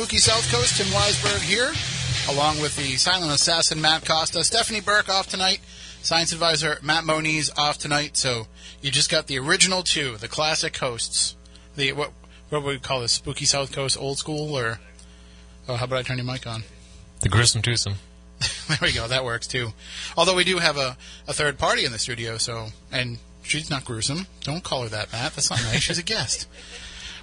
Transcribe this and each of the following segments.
Spooky South Coast. Tim Weisberg here, along with the silent assassin Matt Costa. Stephanie Burke off tonight. Science advisor Matt Moniz off tonight. So you just got the original two, the classic hosts. The what what would we call this? Spooky South Coast old school or oh how about I turn your mic on? The gruesome twosome. there we go, that works too. Although we do have a, a third party in the studio, so and she's not gruesome. Don't call her that, Matt. That's not nice. She's a guest.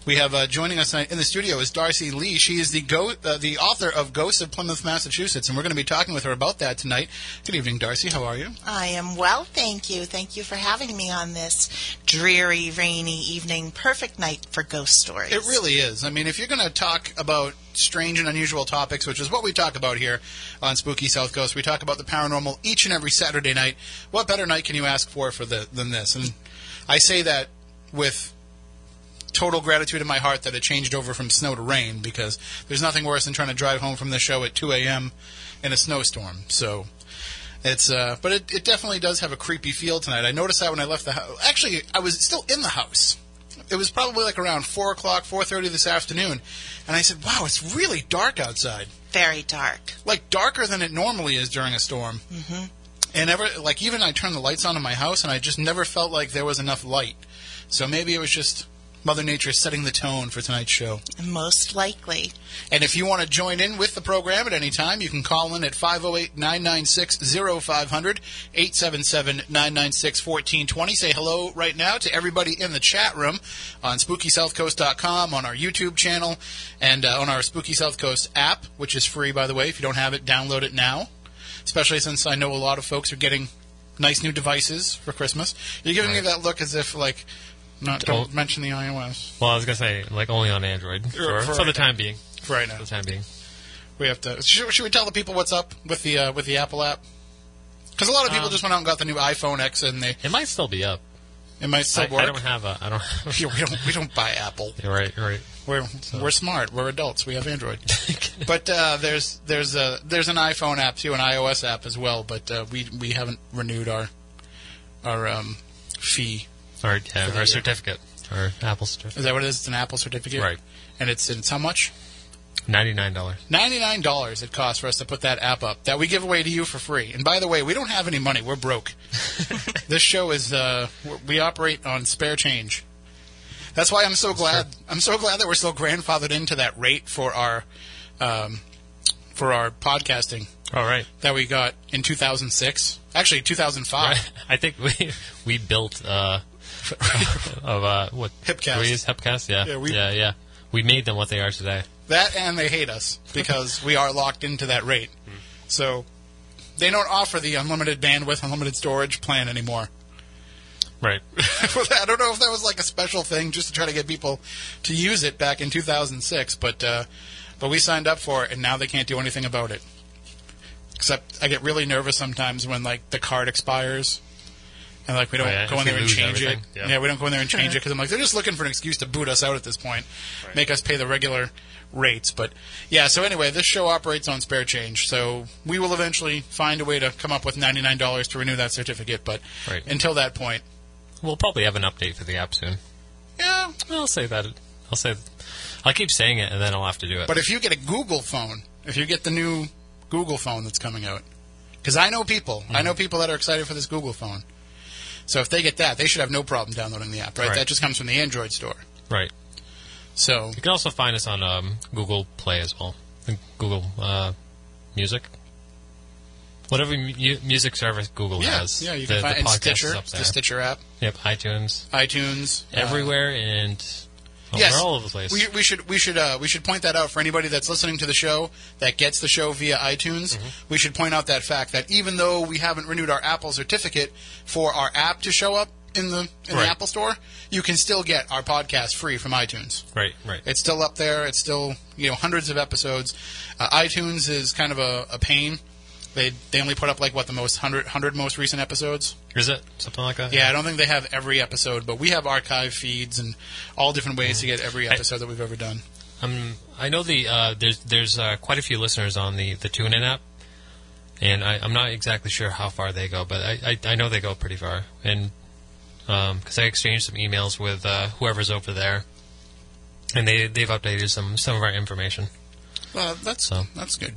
We have uh, joining us in the studio is Darcy Lee. She is the go- uh, the author of Ghosts of Plymouth, Massachusetts, and we're going to be talking with her about that tonight. Good evening, Darcy. How are you? I am well, thank you. Thank you for having me on this dreary, rainy evening. Perfect night for ghost stories. It really is. I mean, if you're going to talk about strange and unusual topics, which is what we talk about here on Spooky South Coast, we talk about the paranormal each and every Saturday night. What better night can you ask for for the, than this? And I say that with total gratitude in my heart that it changed over from snow to rain because there's nothing worse than trying to drive home from the show at 2 a.m. in a snowstorm. So it's, uh, but it, it definitely does have a creepy feel tonight. I noticed that when I left the house. Actually, I was still in the house. It was probably like around four o'clock, four thirty this afternoon, and I said, "Wow, it's really dark outside. Very dark. Like darker than it normally is during a storm." hmm And ever like even I turned the lights on in my house, and I just never felt like there was enough light. So maybe it was just Mother Nature is setting the tone for tonight's show. Most likely. And if you want to join in with the program at any time, you can call in at 508 996 0500, 877 996 1420. Say hello right now to everybody in the chat room on SpookySouthCoast.com, on our YouTube channel, and uh, on our Spooky South Coast app, which is free, by the way. If you don't have it, download it now. Especially since I know a lot of folks are getting nice new devices for Christmas. You're giving me Right. that look as if, like, not, don't Oh. mention the iOS. Well, I was gonna say like only on Android for, for for the time being. For right now. For the time being. We have to. Should, should we tell the people what's up with the uh, with the Apple app? Because a lot of people Um, just went out and got the new iPhone X, and they It might still be up. it might still I, work. I don't have a. I don't. we don't we don't buy Apple. You're right. You're right. We're we're smart. We're adults. We have Android. but uh, there's there's a there's an iPhone app too, an iOS app as well. But uh, we we haven't renewed our our um, fee. Or yeah, or a certificate or Apple certificate. Is that what it is? It's an Apple certificate, Right. And it's it's how much? Ninety nine dollars. Ninety nine dollars it costs for us to put that app up that we give away to you for free. And by the way, we don't have any money. We're broke. this show is uh, we operate on spare change. That's why I'm so glad. I'm so glad that we're still grandfathered into that rate for our um, for our podcasting All right. that we got in 2006. Actually, 2005. Right. I think we we built uh of uh what Hipcast. We use Hipcast. Yeah. Yeah, we- yeah. Yeah. We made them what they are today. That and they hate us because we are locked into that rate. So they don't offer the unlimited bandwidth, unlimited storage plan anymore. Right. I don't know if that was like a special thing just to try to get people to use it back in 2006, but uh, but we signed up for it, and now they can't do anything about it. Except I get really nervous sometimes when like the card expires, and like we don't Oh, yeah, go if in there and lose change it. everything, yeah. we don't go in there and change it because I'm like they're just looking for an excuse to boot us out at this point, make us pay the regular rates. But yeah, so anyway, this show operates on spare change, so we will eventually find a way to come up with ninety nine dollars to renew that certificate. But Right. until that point, We'll probably have an update for the app soon. yeah, I'll say that. I'll say. I'll keep saying it, and then I'll have to do it. But if you get a Google phone, if you get the new Google phone that's coming out, because I know people, I Mm-hmm. know people that are excited for this Google phone. So if they get that, they should have no problem downloading the app, right? Right. That just comes from the Android store. right. So You can also find us on um, Google Play as well. Google uh, Music. Whatever mu- music service Google yeah, has. yeah, you the, can find the and podcast Stitcher, the. Stitcher app, Yep, iTunes, iTunes, uh, everywhere, and oh, yes, all over the place. We, we should we should uh, we should point that out for anybody that's listening to the show that gets the show via iTunes. Mm-hmm. We should point out that fact that even though we haven't renewed our Apple certificate for our app to show up in the in Right. the Apple Store, you can still get our podcast free from iTunes. right, right. It's still up there. It's still you know hundreds of episodes. Uh, iTunes is kind of a, a pain. They they only put up like what the most 100, 100 most recent episodes. Is it something like that? Yeah, I don't think they have every episode, but we have archive feeds and all different ways to get every I- episode that we've ever done. Um, I know the uh, there's there's uh, quite a few listeners on the the TuneIn app, and I, I'm not exactly sure how far they go, but I I, I know they go pretty far, and because I exchanged some emails with uh, whoever's over there, and they they've updated some some of our information. Well, that's So. that's good.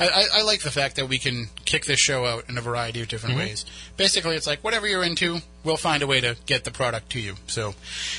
I, I, I like the fact that we can kick this show out in a variety of different Mm-hmm. ways. Basically, it's like whatever you're into, we'll find a way to get the product to you. So,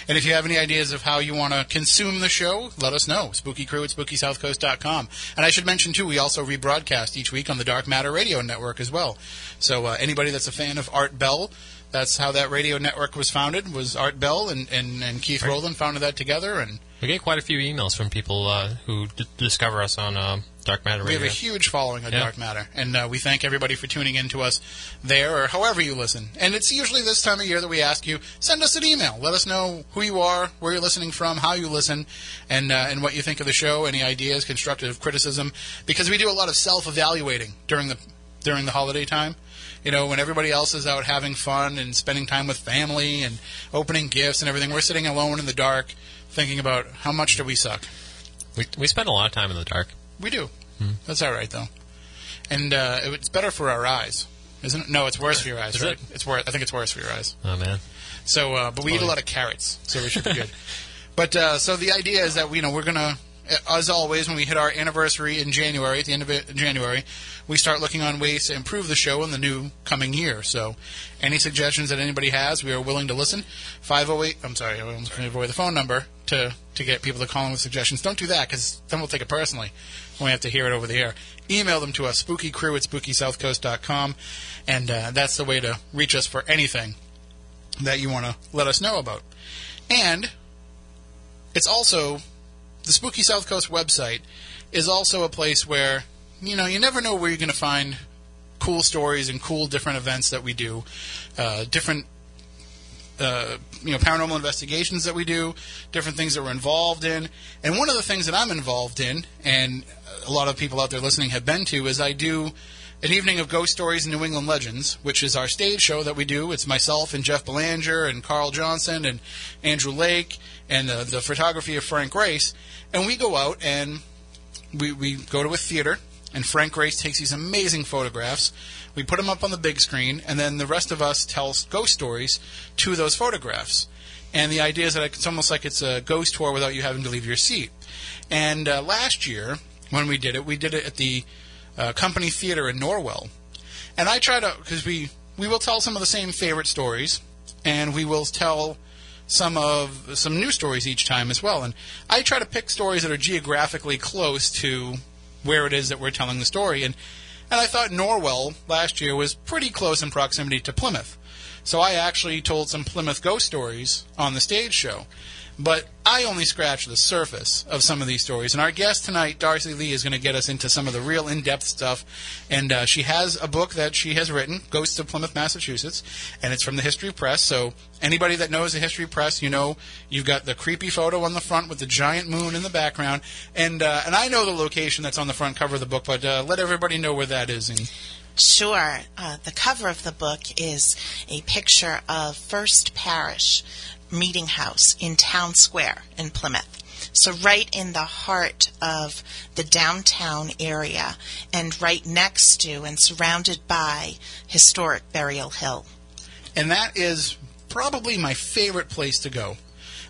and if you have any ideas of how you want to consume the show, let us know. Spooky Crew at SpookySouthCoast.com. And I should mention too, we also rebroadcast each week on the Dark Matter Radio Network as well. So uh, anybody that's a fan of Art Bell. That's how that radio network was founded. Was Art Bell and, and, and Keith Right. Rowland founded that together, and We get quite a few emails from people uh, who d- discover us on uh, Dark Matter We Radio. have a huge following on Yeah. Dark Matter, and uh, we thank everybody for tuning in to us there or however you listen. And it's usually this time of year that we ask you send us an email. Let us know who you are, where you're listening from, how you listen, and uh, and what you think of the show. Any ideas, constructive criticism, because we do a lot of self-evaluating during the during the holiday time. You know, when everybody else is out having fun and spending time with family and opening gifts and everything, we're sitting alone in the dark, thinking about how much do we suck. we, we spend a lot of time in the dark. We do. Hmm. That's all right, though. And uh, it's better for our eyes, isn't it? No, it's worse for your eyes. Is right? it? It's worse. I think it's worse for your eyes. Oh man, So, uh, but we eat a lot of carrots, so we should be good. but uh, so the idea is that you know we're gonna, as always, when we hit our anniversary in January, at the end of it, January, we start looking on ways to improve the show in the new coming year. So, any suggestions that anybody has, we are willing to listen. Five zero eight. I'm sorry, I almost gave away the phone number to to get people to call in with suggestions. Don't do that because then we'll take it personally when we have to hear it over the air. Email them to us, spookycrew at spookysouthcoast.com, and uh, that's the way to reach us for anything that you want to let us know about. And it's also the Spooky South Coast website is also a place where you know you never know where you're going to find cool stories and cool different events that we do, uh, different uh, you know paranormal investigations that we do, different things that we're involved in. And one of the things that I'm involved in, and a lot of people out there listening have been to, is I do an evening of ghost stories and New England legends, which is our stage show that we do. It's myself and Jeff Belanger and Carl Johnson and Andrew Lake and uh, the photography of Frank Grace, and we go out and we, we go to a theater, and Frank Grace takes these amazing photographs. We put them up on the big screen, and then the rest of us tell ghost stories to those photographs. And the idea is that it's almost like it's a ghost tour without you having to leave your seat. And uh, last year, when we did it, we did it at the uh, Company Theater in Norwell. And I try to, because we, we will tell some of the same favorite stories, and we will tell some of some new stories each time as well. And I try to pick stories that are geographically close to where it is that we're telling the story. And and I thought Norwell last year was pretty close in proximity to Plymouth. So I actually told some Plymouth ghost stories on the stage show. But I only scratched the surface of some of these stories. And our guest tonight, Darcy Lee, is going to get us into some of the real in depth stuff. And uh, she has a book that she has written, Ghosts of Plymouth, Massachusetts, and it's from the History Press. So anybody that knows the History Press, you know you've got the creepy photo on the front with the giant moon in the background. And, uh, and I know the location that's on the front cover of the book, but uh, let everybody know where that is. And Sure. Uh, the cover of the book is a picture of First Parish Meeting House in Town Square in Plymouth. So, right in the heart of the downtown area, and right next to and surrounded by historic Burial Hill. and that is probably my favorite place to go.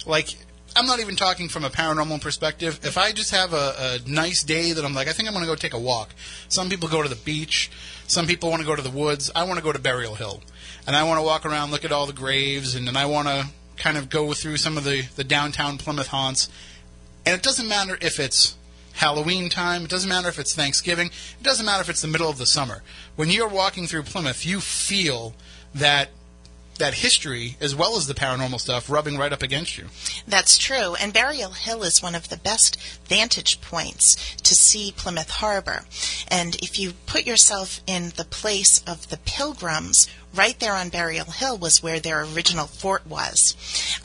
Like, I'm not even talking from a paranormal perspective. If I just have a, a nice day that I'm like, I think I'm going to go take a walk. Some people go to the beach. Some people want to go to the woods. I want to go to Burial Hill, and I want to walk around, look at all the graves, and then I want to kind of go through some of the the downtown Plymouth haunts. And it doesn't matter if it's Halloween time. It doesn't matter if it's Thanksgiving. It doesn't matter if it's the middle of the summer. When you're walking through Plymouth, you feel that that history as well as the paranormal stuff rubbing right up against you. That's true. And Burial Hill is one of the best vantage points to see Plymouth Harbor. And if you put yourself in the place of the pilgrims, right there on Burial Hill was where their original fort was.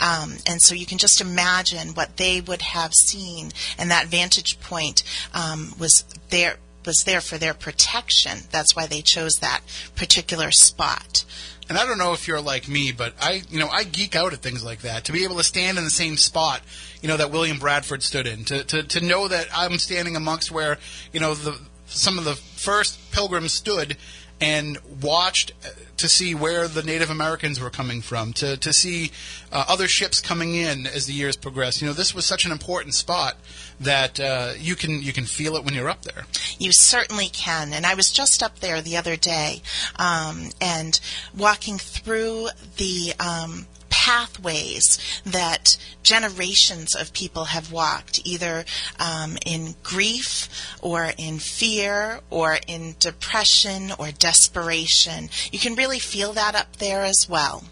Um, and so you can just imagine what they would have seen. And that vantage point um, was there was there for their protection. That's why they chose that particular spot. And I don't know if you're like me, but I, you know, I geek out at things like that. To be able to stand in the same spot, you know, that William Bradford stood in, to to, to know that I'm standing amongst where, you know, the some of the first pilgrims stood, and watched to see where the Native Americans were coming from, to to see uh, other ships coming in as the years progressed. You know, this was such an important spot that uh, you can you can feel it when you're up there. You certainly can. And I was just up there the other day um, and walking through the. Um, pathways that generations of people have walked, either um, in grief or in fear or in depression or desperation. You can really feel that up there as well.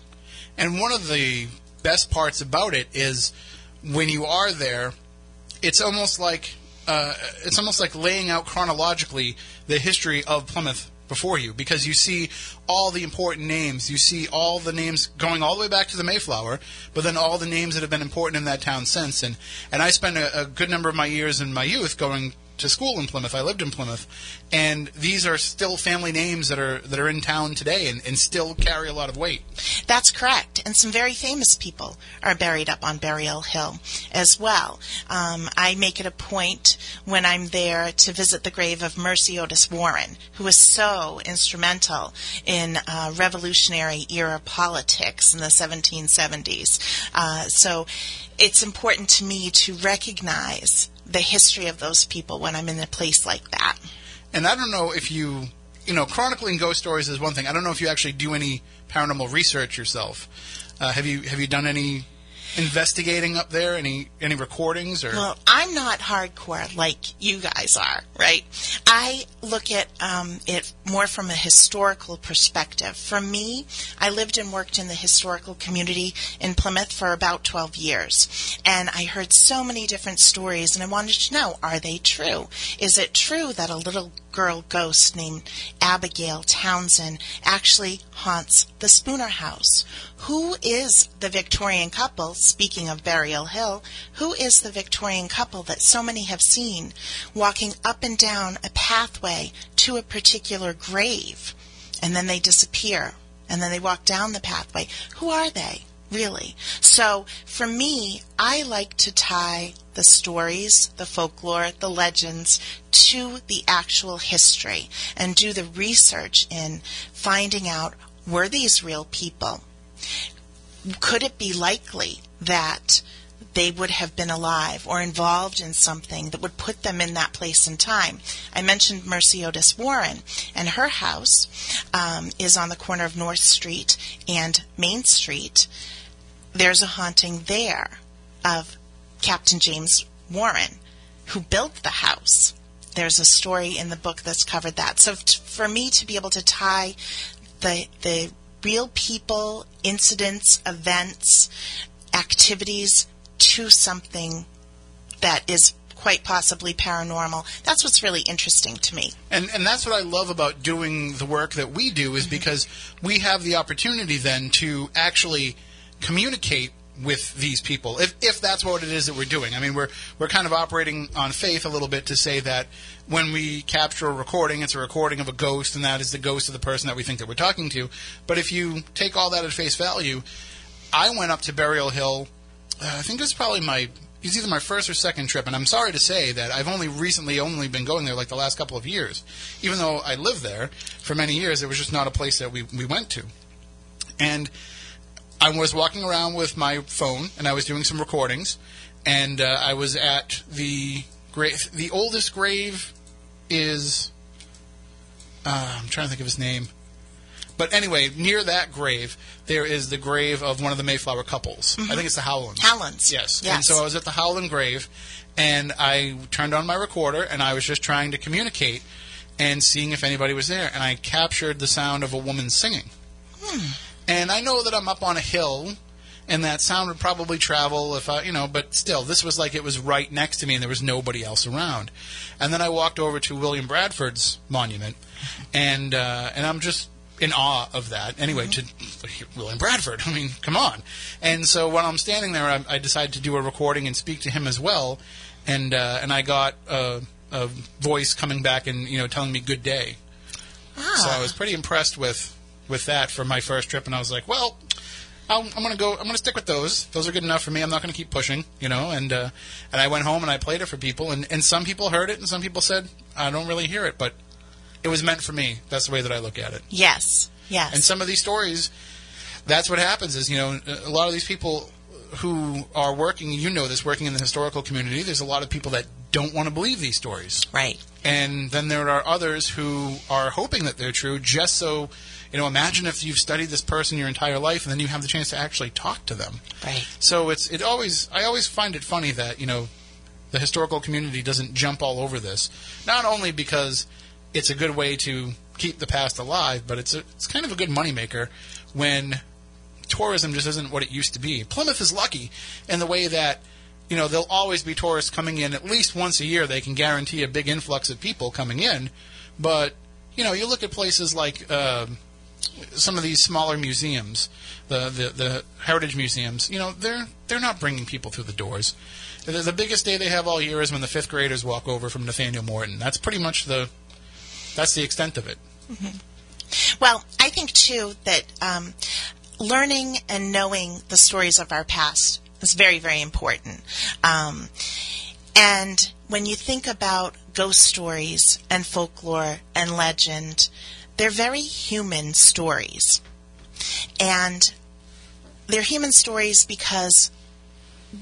And one of the best parts about it is when you are there, it's almost like uh, it's almost like laying out chronologically the history of Plymouth before you because you see all the important names. You see all the names going all the way back to the Mayflower, but then all the names that have been important in that town since. And and I spent a, a good number of my years in my youth going to school in Plymouth. I lived in Plymouth, and these are still family names that are that are in town today and, and still carry a lot of weight. That's correct, and some very famous people are buried up on Burial Hill as well. Um, I make it a point when I'm there to visit the grave of Mercy Otis Warren, who was so instrumental in uh, Revolutionary era politics in the 1770s. Uh, so it's important to me to recognize the history of those people when I'm in a place like that. And I don't know if you, you know, chronicling ghost stories is one thing. I don't know if you actually do any paranormal research yourself. Uh, have you have you done any investigating up there? Any any recordings or? Well, I'm not hardcore like you guys are, right? I look at um, it more from a historical perspective. For me, I lived and worked in the historical community in Plymouth for about 12 years, and I heard so many different stories, and I wanted to know: Are they true? Is it true that a little girl ghost named Abigail Townsend actually haunts the Spooner House? Who is the Victorian couple, speaking of Burial Hill, who is the Victorian couple that so many have seen walking up and down a pathway to a particular grave and then they disappear and then they walk down the pathway? Who are they? Really. So for me, I like to tie the stories, the folklore, the legends to the actual history and do the research in finding out were these real people? Could it be likely that they would have been alive or involved in something that would put them in that place and time. I mentioned Mercy Otis Warren, and her house um, is on the corner of North Street and Main Street. There's a haunting there of Captain James Warren, who built the house. There's a story in the book that's covered that. So t- for me to be able to tie the the real people, incidents, events, activities to something that is quite possibly paranormal. That's what's really interesting to me. And and that's what I love about doing the work that we do is mm-hmm. because we have the opportunity then to actually communicate with these people if if that's what it is that we're doing. I mean, we're we're kind of operating on faith a little bit to say that when we capture a recording, it's a recording of a ghost, and that is the ghost of the person that we think that we're talking to. But if you take all that at face value, I went up to Burial Hill. Uh, I think it was probably my it's either my first or second trip, and I'm sorry to say that I've only recently only been going there like the last couple of years. Even though I lived there for many years, it was just not a place that we we went to. And I was walking around with my phone, and I was doing some recordings, and uh, I was at the grave. The oldest grave is uh, I'm trying to think of his name. But anyway, near that grave, there is the grave of one of the Mayflower couples. I think it's the Howlands. Howlands. Yes. Yes. And so I was at the Howland grave, and I turned on my recorder, and I was just trying to communicate and seeing if anybody was there. And I captured the sound of a woman singing. And I know that I'm up on a hill, and that sound would probably travel if I, you know, but still, this was like it was right next to me, and there was nobody else around. And then I walked over to William Bradford's monument, and uh, and I'm just in awe of that. Anyway, to William Bradford, I mean, come on. And so when I'm standing there, I, I decided to do a recording and speak to him as well, and uh, and I got a, a voice coming back and you know telling me good day. So I was pretty impressed with with that for my first trip, and I was like, well. I'll, I'm gonna go. I'm gonna stick with those. Those are good enough for me. I'm not gonna keep pushing, you know. And uh, and I went home and I played it for people, and, and some people heard it, and some people said I don't really hear it, but it was meant for me. That's the way that I look at it. Yes. Yes. And some of these stories, that's what happens. Is you know a lot of these people who are working, you know this, working in the historical community. There's a lot of people that don't want to believe these stories. right. And then there are others who are hoping that they're true just so, you know, imagine if you've studied this person your entire life and then you have the chance to actually talk to them. Right. So it's it always I always find it funny that, you know, the historical community doesn't jump all over this. Not only because it's a good way to keep the past alive, but it's a, it's kind of a good moneymaker when tourism just isn't what it used to be. Plymouth is lucky in the way that you know there'll always be tourists coming in at least once a year. They can guarantee a big influx of people coming in, but you know you look at places like uh, some of these smaller museums, the, the the heritage museums. You know they're they're not bringing people through the doors. The, the biggest day they have all year is when the fifth graders walk over from Nathaniel Morton. That's pretty much the that's the extent of it. Well, I think too that um, learning and knowing the stories of our past is very, very important. Um, and when you think about ghost stories and folklore and legend, they're very human stories. And they're human stories because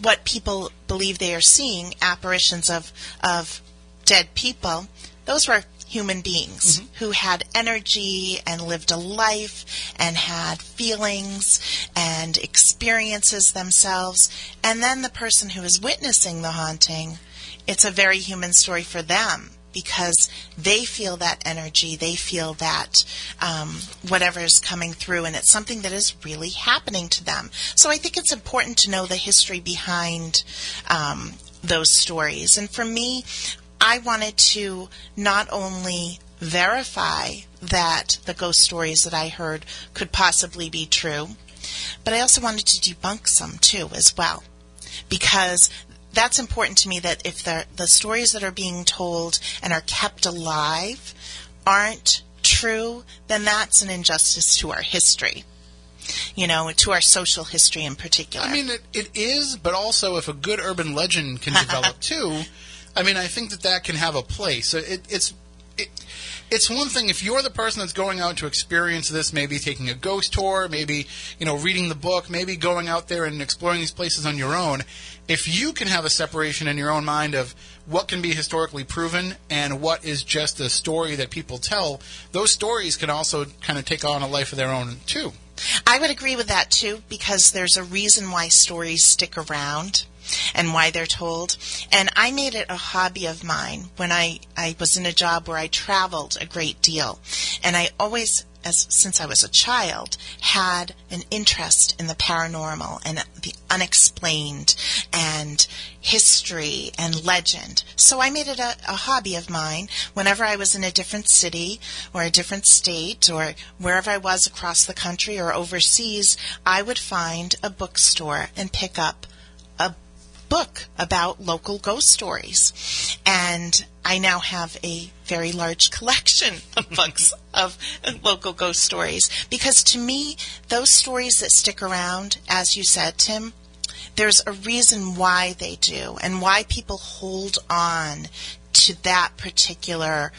what people believe they are seeing, apparitions of, of dead people, those were human beings mm-hmm. who had energy and lived a life and had feelings and experiences themselves. And then the person who is witnessing the haunting, it's a very human story for them because they feel that energy, they feel that um, whatever is coming through, and it's something that is really happening to them. So I think it's important to know the history behind um, those stories. And for me, I wanted to not only verify that the ghost stories that I heard could possibly be true, but I also wanted to debunk some too as well. Because that's important to me that if the, the stories that are being told and are kept alive aren't true, then that's an injustice to our history. You know, to our social history in particular. I mean, it, it is, but also if a good urban legend can develop too, I mean, I think that that can have a place. It, it's it, it's one thing if you're the person that's going out to experience this, maybe taking a ghost tour, maybe you know reading the book, maybe going out there and exploring these places on your own. If you can have a separation in your own mind of what can be historically proven and what is just a story that people tell, those stories can also kind of take on a life of their own too. I would agree with that too, because there's a reason why stories stick around and why they're told. And I made it a hobby of mine when I, I was in a job where I traveled a great deal. And I always, as since I was a child, had an interest in the paranormal and the unexplained and history and legend. So I made it a, a hobby of mine whenever I was in a different city or a different state or wherever I was across the country or overseas, I would find a bookstore and pick up book about local ghost stories. And I now have a very large collection of books of local ghost stories because to me, those stories that stick around, as you said, Tim, there's a reason why they do and why people hold on to that particular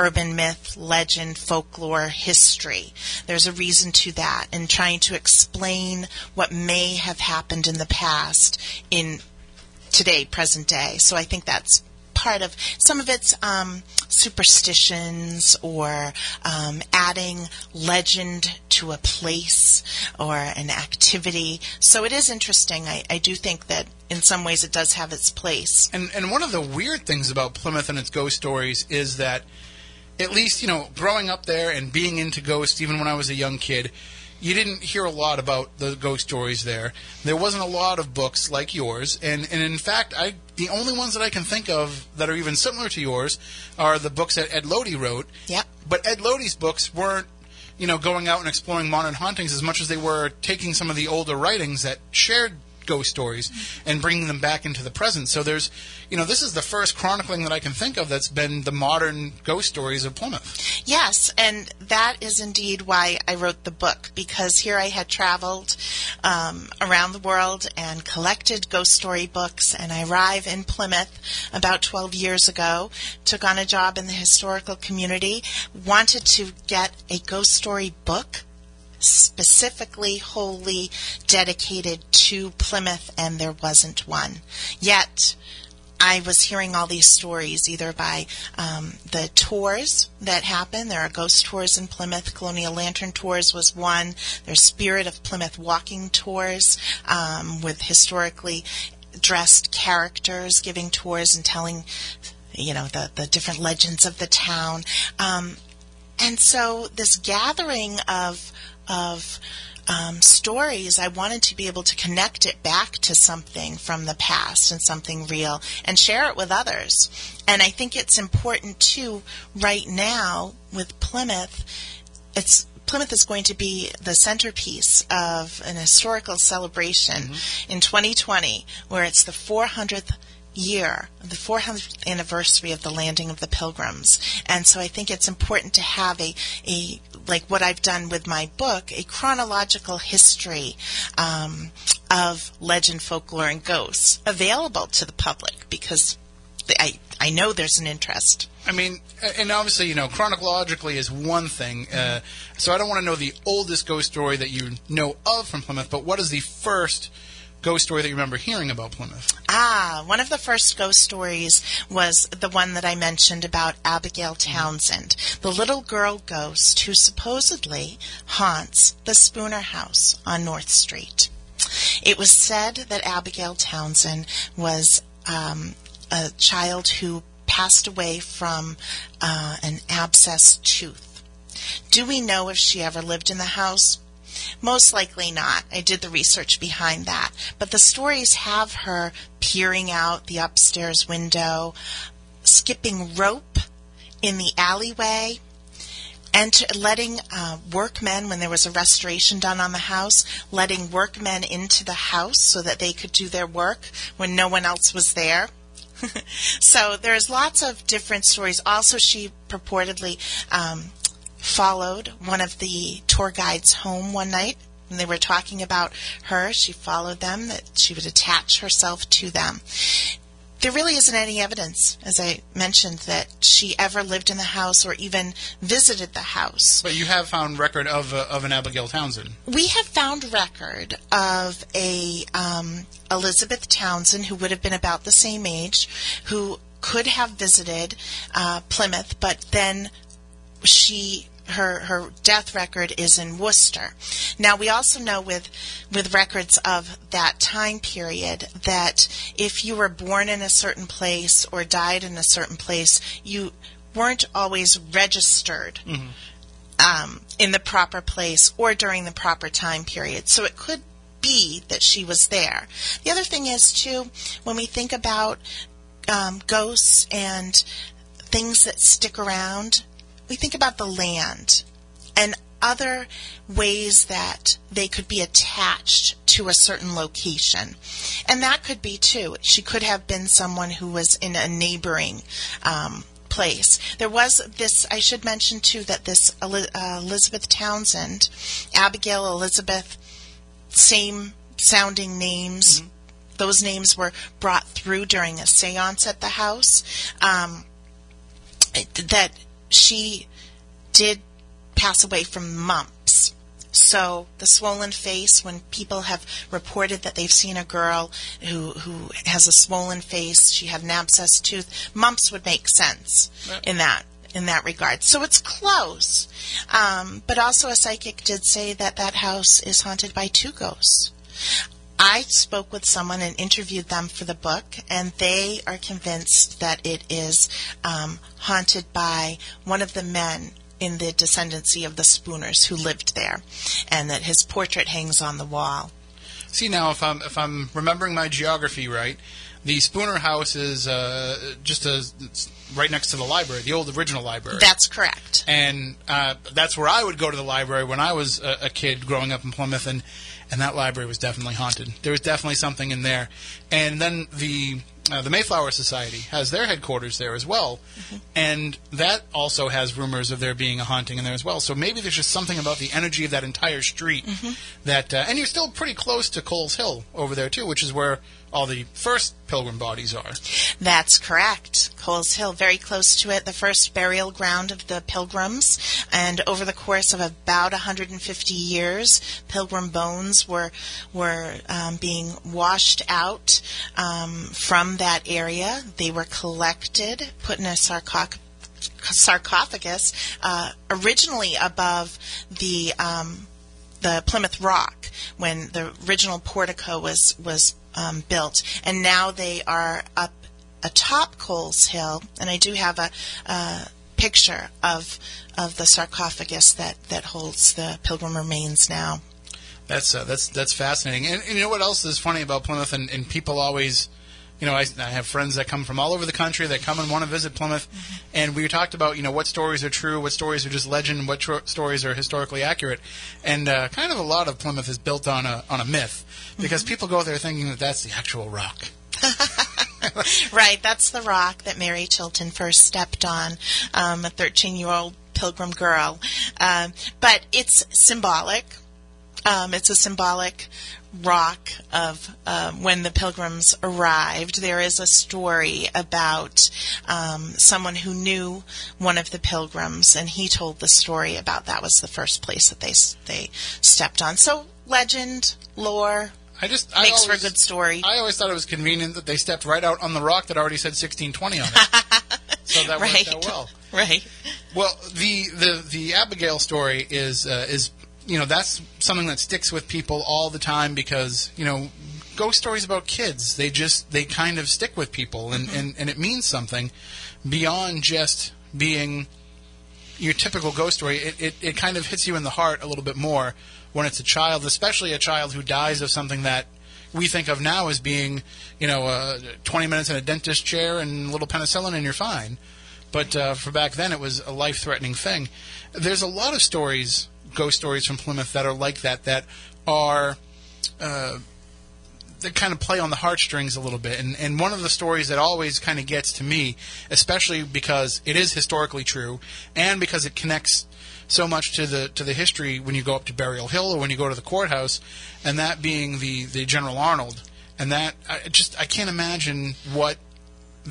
urban myth, legend, folklore, history. There's a reason to that and trying to explain what may have happened in the past in today, present day. So I think that's part of some of it's um, superstitions or um, adding legend to a place or an activity. So it is interesting. I, I do think that in some ways it does have its place. And and one of the weird things about Plymouth and its ghost stories is that, at least you know, growing up there and being into ghosts, even when I was a young kid, you didn't hear a lot about the ghost stories there. There wasn't a lot of books like yours, and and in fact, I the only ones that I can think of that are even similar to yours are the books that Ed Lodi wrote. Yep. But Ed Lodi's books weren't, you know, going out and exploring modern hauntings as much as they were taking some of the older writings that shared ghost stories and bringing them back into the present. So there's, you know, this is the first chronicling that I can think of that's been the modern ghost stories of Plymouth. Yes, and that is indeed why I wrote the book because here I had traveled um, around the world and collected ghost story books, and I arrived in Plymouth about 12 years ago, took on a job in the historical community, wanted to get a ghost story book specifically wholly dedicated to Plymouth, and there wasn't one. Yet, I was hearing all these stories either by um, the tours that happen. There are ghost tours in Plymouth. Colonial Lantern Tours was one. There's Spirit of Plymouth walking tours um, with historically dressed characters giving tours and telling, you know, the, the different legends of the town. Um, and so this gathering of of um, stories, I wanted to be able to connect it back to something from the past and something real and share it with others. And I think it's important too, right now with Plymouth, it's Plymouth is going to be the centerpiece of an historical celebration mm-hmm. in 2020, where it's the 400th year, the 400th anniversary of the landing of the Pilgrims. And so I think it's important to have a, a like what I've done with my book, a chronological history um, of legend, folklore, and ghosts available to the public because I, I know there's an interest. I mean, and obviously, you know, chronologically is one thing. Uh, so I don't want to know the oldest ghost story that you know of from Plymouth, but what is the first ghost story that you remember hearing about Plymouth? Ah, one of the first ghost stories was the one that I mentioned about Abigail Townsend, the little girl ghost who supposedly haunts the Spooner House on North Street. It was said that Abigail Townsend was um, a child who passed away from uh, an abscessed tooth. Do we know if she ever lived in the house? Most likely not. I did the research behind that. But the stories have her peering out the upstairs window, skipping rope in the alleyway, and letting uh, workmen, when there was a restoration done on the house, letting workmen into the house so that they could do their work when no one else was there. so there's lots of different stories. Also, she purportedly um, followed one of the tour guides home one night and they were talking about her. She followed them, that she would attach herself to them. There really isn't any evidence, as I mentioned, that she ever lived in the house or even visited the house. But you have found record of, uh, of an Abigail Townsend. We have found record of a um, Elizabeth Townsend who would have been about the same age, who could have visited uh, Plymouth, but then she her her death record is in Worcester. Now we also know with with records of that time period that if you were born in a certain place or died in a certain place, you weren't always registered. Mm-hmm. Um, in the proper place or during the proper time period. So it could be that she was there. The other thing is, too, when we think about um, ghosts and things that stick around, we think about the land and other ways that they could be attached to a certain location. And that could be too. She could have been someone who was in a neighboring um, place. There was this, I should mention too, that this Elizabeth Townsend, Abigail Elizabeth, same sounding names. Mm-hmm. Those names were brought through during a seance at the house. Um, that she did pass away from mumps. So the swollen face, when people have reported that they've seen a girl who who has a swollen face, she had an abscessed tooth, mumps would make sense in that in that regard. So it's close. Um, but also a psychic did say that that house is haunted by two ghosts. I spoke with someone and interviewed them for the book, and they are convinced that it is um, haunted by one of the men in the descendancy of the Spooners who lived there, and that his portrait hangs on the wall. See now, if I'm if I'm remembering my geography right, the Spooner House is uh, just a, right next to the library, the old original library. That's correct. and uh, that's where I would go to the library when I was a, a kid growing up in Plymouth, and and that library was definitely haunted. There was definitely something in there, and then the uh, the Mayflower Society has their headquarters there as well, and that also has rumors of there being a haunting in there as well. So maybe there's just something about the energy of that entire street that, uh, and you're still pretty close to Coles Hill over there too, which is where all the first pilgrim bodies are. That's correct. Coles Hill, very close to it, the first burial ground of the pilgrims. And over the course of about 150 years, pilgrim bones were were um, being washed out um, from that area. They were collected, put in a sarcoph- sarcophagus, uh, originally above the um, the Plymouth Rock when the original portico was was um, built, and now they are up atop Coles Hill. And I do have a, a picture of of the sarcophagus that that holds the pilgrim remains now. That's uh, that's that's fascinating. And, and you know what else is funny about Plymouth? And, and people always, you know, I, I have friends that come from all over the country that come and want to visit Plymouth. And we talked about, you know, what stories are true, what stories are just legend, what tro- stories are historically accurate. And uh, kind of a lot of Plymouth is built on a on a myth because people go there thinking that that's the actual rock. Right, that's the rock that Mary Chilton first stepped on, um, a 13 year old pilgrim girl. Um, but it's symbolic. Um, it's a symbolic rock of um, when the pilgrims arrived. There is a story about um, someone who knew one of the pilgrims, and he told the story about that was the first place that they they stepped on. So legend, lore I just I makes for a always- good story. I always thought it was convenient that they stepped right out on the rock that already said 1620 on it. so that right, worked out well. right. Well, the the the Abigail story is uh, is you know that's something that sticks with people all the time because you know ghost stories about kids they just they kind of stick with people and and, and it means something beyond just being your typical ghost story. It, it it kind of hits you in the heart a little bit more when it's a child, especially a child who dies of something that we think of now as being, you know, uh, 20 minutes in a dentist chair and a little penicillin and you're fine. But uh, for back then, it was a life-threatening thing. There's a lot of stories, ghost stories from Plymouth that are like that, that are uh, that kind of play on the heartstrings a little bit. And and one of the stories that always kind of gets to me, especially because it is historically true, and because it connects so much to the to the history when you go up to Burial Hill or when you go to the courthouse, and that being the the General Arnold, and that I just I can't imagine what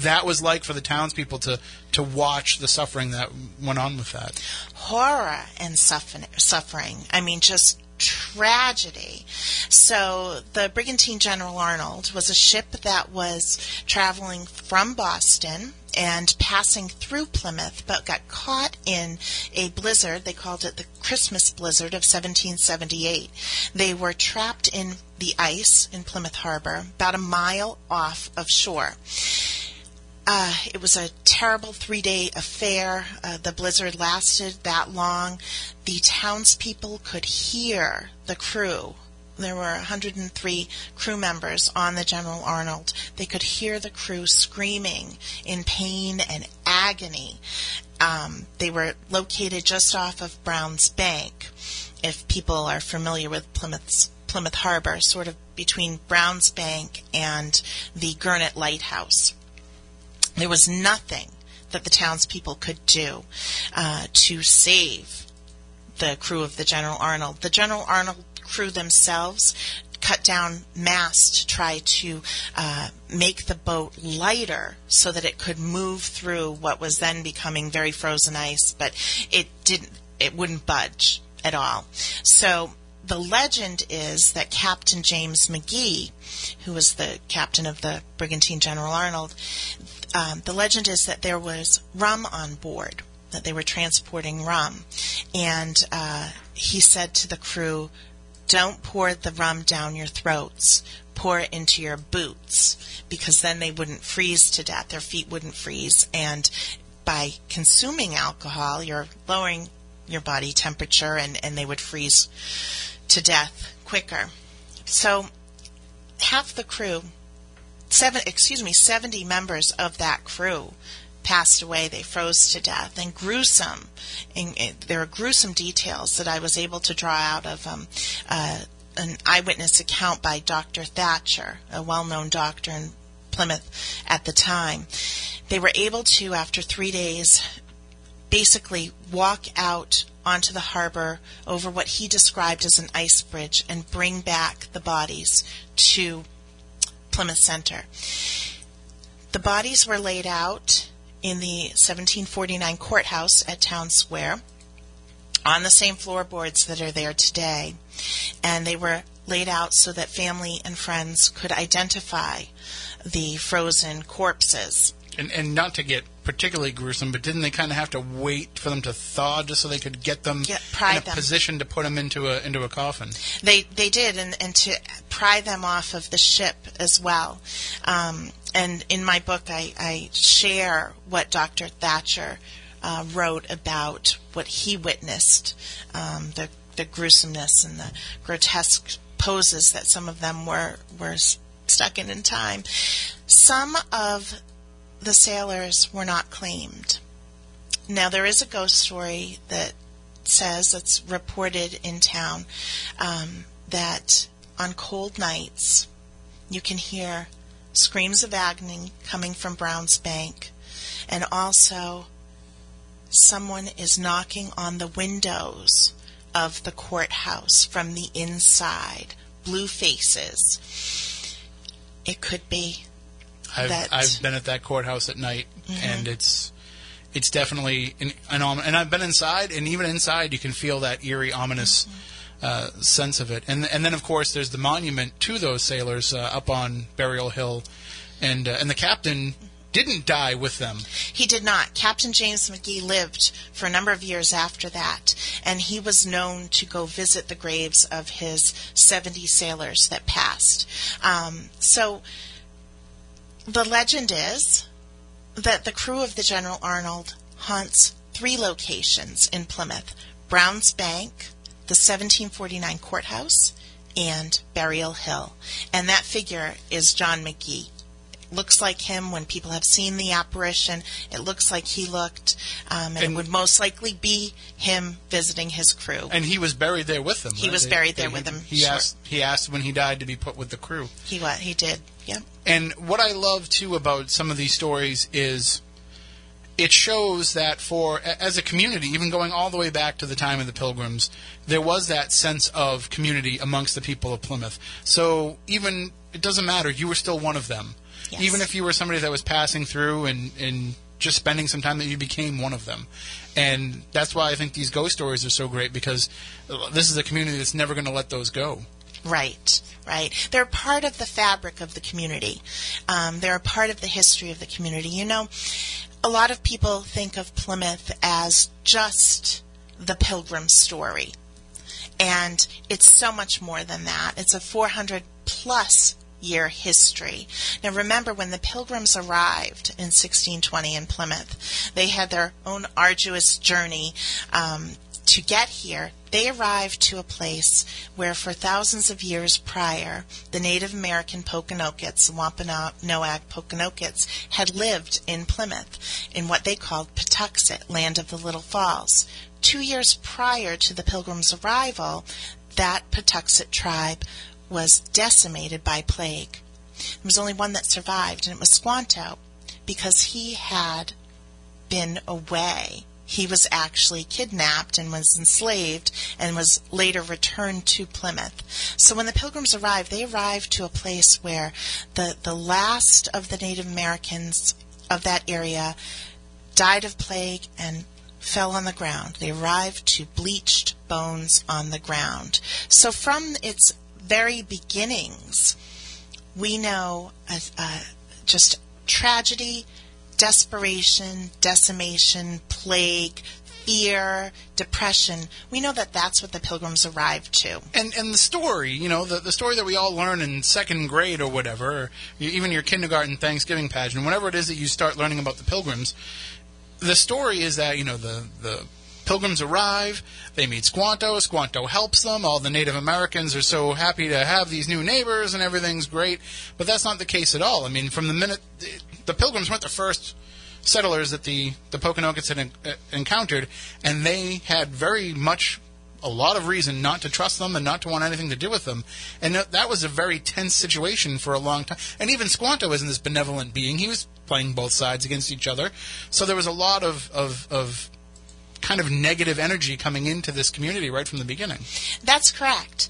that was like for the townspeople to to watch the suffering that went on with that. horror and suffering, suffering. I mean, just tragedy. So the Brigantine General Arnold was a ship that was traveling from Boston and passing through Plymouth, but got caught in a blizzard. They called it the Christmas blizzard of 1778. They were trapped in the ice in Plymouth Harbor, about a mile off of shore. Uh, it was a terrible three day affair. Uh, the blizzard lasted that long. The townspeople could hear the crew. There were 103 crew members on the General Arnold. They could hear the crew screaming in pain and agony. Um, they were located just off of Brown's Bank. If people are familiar with Plymouth's Plymouth Harbor, sort of between Brown's Bank and the Gurnet Lighthouse. There was nothing that the townspeople could do uh, to save the crew of the General Arnold. The General Arnold crew themselves cut down masts to try to uh, make the boat lighter so that it could move through what was then becoming very frozen ice, but it didn't. It wouldn't budge at all. So the legend is that Captain James Magee, who was the captain of the brigantine General Arnold, um, the legend is that there was rum on board, that they were transporting rum. And uh, he said to the crew, Don't pour the rum down your throats, pour it into your boots, because then they wouldn't freeze to death, their feet wouldn't freeze. And by consuming alcohol, you're lowering your body temperature and, and they would freeze to death quicker. So half the crew seven, excuse me, 70 members of that crew passed away. They froze to death, and gruesome. And, there are gruesome details that I was able to draw out of um, uh, an eyewitness account by Dr. Thacher, a well-known doctor in Plymouth at the time. They were able to, after three days, basically walk out onto the harbor over what he described as an ice bridge and bring back the bodies to Plymouth Center. The bodies were laid out in the 1749 courthouse at Town Square on the same floorboards that are there today. And they were laid out so that family and friends could identify the frozen corpses. And, and not to get particularly gruesome, but didn't they kind of have to wait for them to thaw just so they could get them in a them. position to put them into a into a coffin? They they did, and, and to pry them off of the ship as well. Um, and in my book, I, I share what Dr. Thacher uh, wrote about what he witnessed, um, the the gruesomeness and the grotesque poses that some of them were were stuck in in time. Some of the sailors were not claimed. Now there is a ghost story that says it's reported in town um, that on cold nights you can hear screams of agony coming from Brown's Bank, and also someone is knocking on the windows of the courthouse from the inside. Blue faces. It could be I've That- I've been at that courthouse at night, and it's it's definitely an, an and I've been inside, and even inside you can feel that eerie, ominous uh, sense of it. And and then of course there's the monument to those sailors uh, up on Burial Hill, and uh, and the captain didn't die with them. He did not. Captain James Magee lived for a number of years after that, and he was known to go visit the graves of his 70 sailors that passed. Um, so the legend is that the crew of the General Arnold haunts three locations in Plymouth Brown's Bank, the 1749 courthouse, and Burial Hill. And that figure is John Magee looks like him when people have seen the apparition. It looks like he looked, um, and, And- it would most likely be him visiting his crew. And he was buried there with them. He right? was They- buried they- there with them, He sure. asked he asked when he died to be put with the crew. He what he did. Yep. And what I love too about some of these stories is it shows that for as a community, even going all the way back to the time of the Pilgrims, there was that sense of community amongst the people of Plymouth. So even it doesn't matter, you were still one of them. Yes. Even if you were somebody that was passing through and and just spending some time that you became one of them. And that's why I think these ghost stories are so great because this is a community that's never going to let those go. Right, right. They're part of the fabric of the community. Um, they're a part of the history of the community. You know, a lot of people think of Plymouth as just the pilgrim story. And it's so much more than that. It's a 400 plus year history. Now remember, when the pilgrims arrived in 1620 in Plymouth, they had their own arduous journey um, to get here. They arrived to a place where, for thousands of years prior, the Native American Pokanokets, Wampanoag Pokanokets, had lived in Plymouth in what they called Patuxet, land of the Little Falls. Two years prior to the Pilgrims' arrival, that Patuxet tribe was decimated by plague. There was only one that survived, and it was Squanto, because he had been away. He was actually kidnapped and was enslaved and was later returned to Plymouth. So when the pilgrims arrived, they arrived to a place where the, the last of the Native Americans of that area died of plague and fell on the ground. They arrived to bleached bones on the ground. So from its very beginnings, we know uh, uh, just tragedy, desperation, decimation, plague, fear, depression. We know that that's what the pilgrims arrived to. and and the story, you know, the the story that we all learn in second grade or whatever, or even your kindergarten Thanksgiving pageant, whenever it is that you start learning about the Pilgrims, the story is that you know the the Pilgrims arrive, they meet Squanto, Squanto helps them, all the Native Americans are so happy to have these new neighbors and everything's great, but that's not the case at all. I mean, from the minute the Pilgrims weren't the first settlers that the, the Pokanokets had uh, encountered, and they had very much a lot of reason not to trust them and not to want anything to do with them. And that was a very tense situation for a long time. And even Squanto isn't this benevolent being. He was playing both sides against each other. So there was a lot of, of, of kind of negative energy coming into this community right from the beginning. That's correct.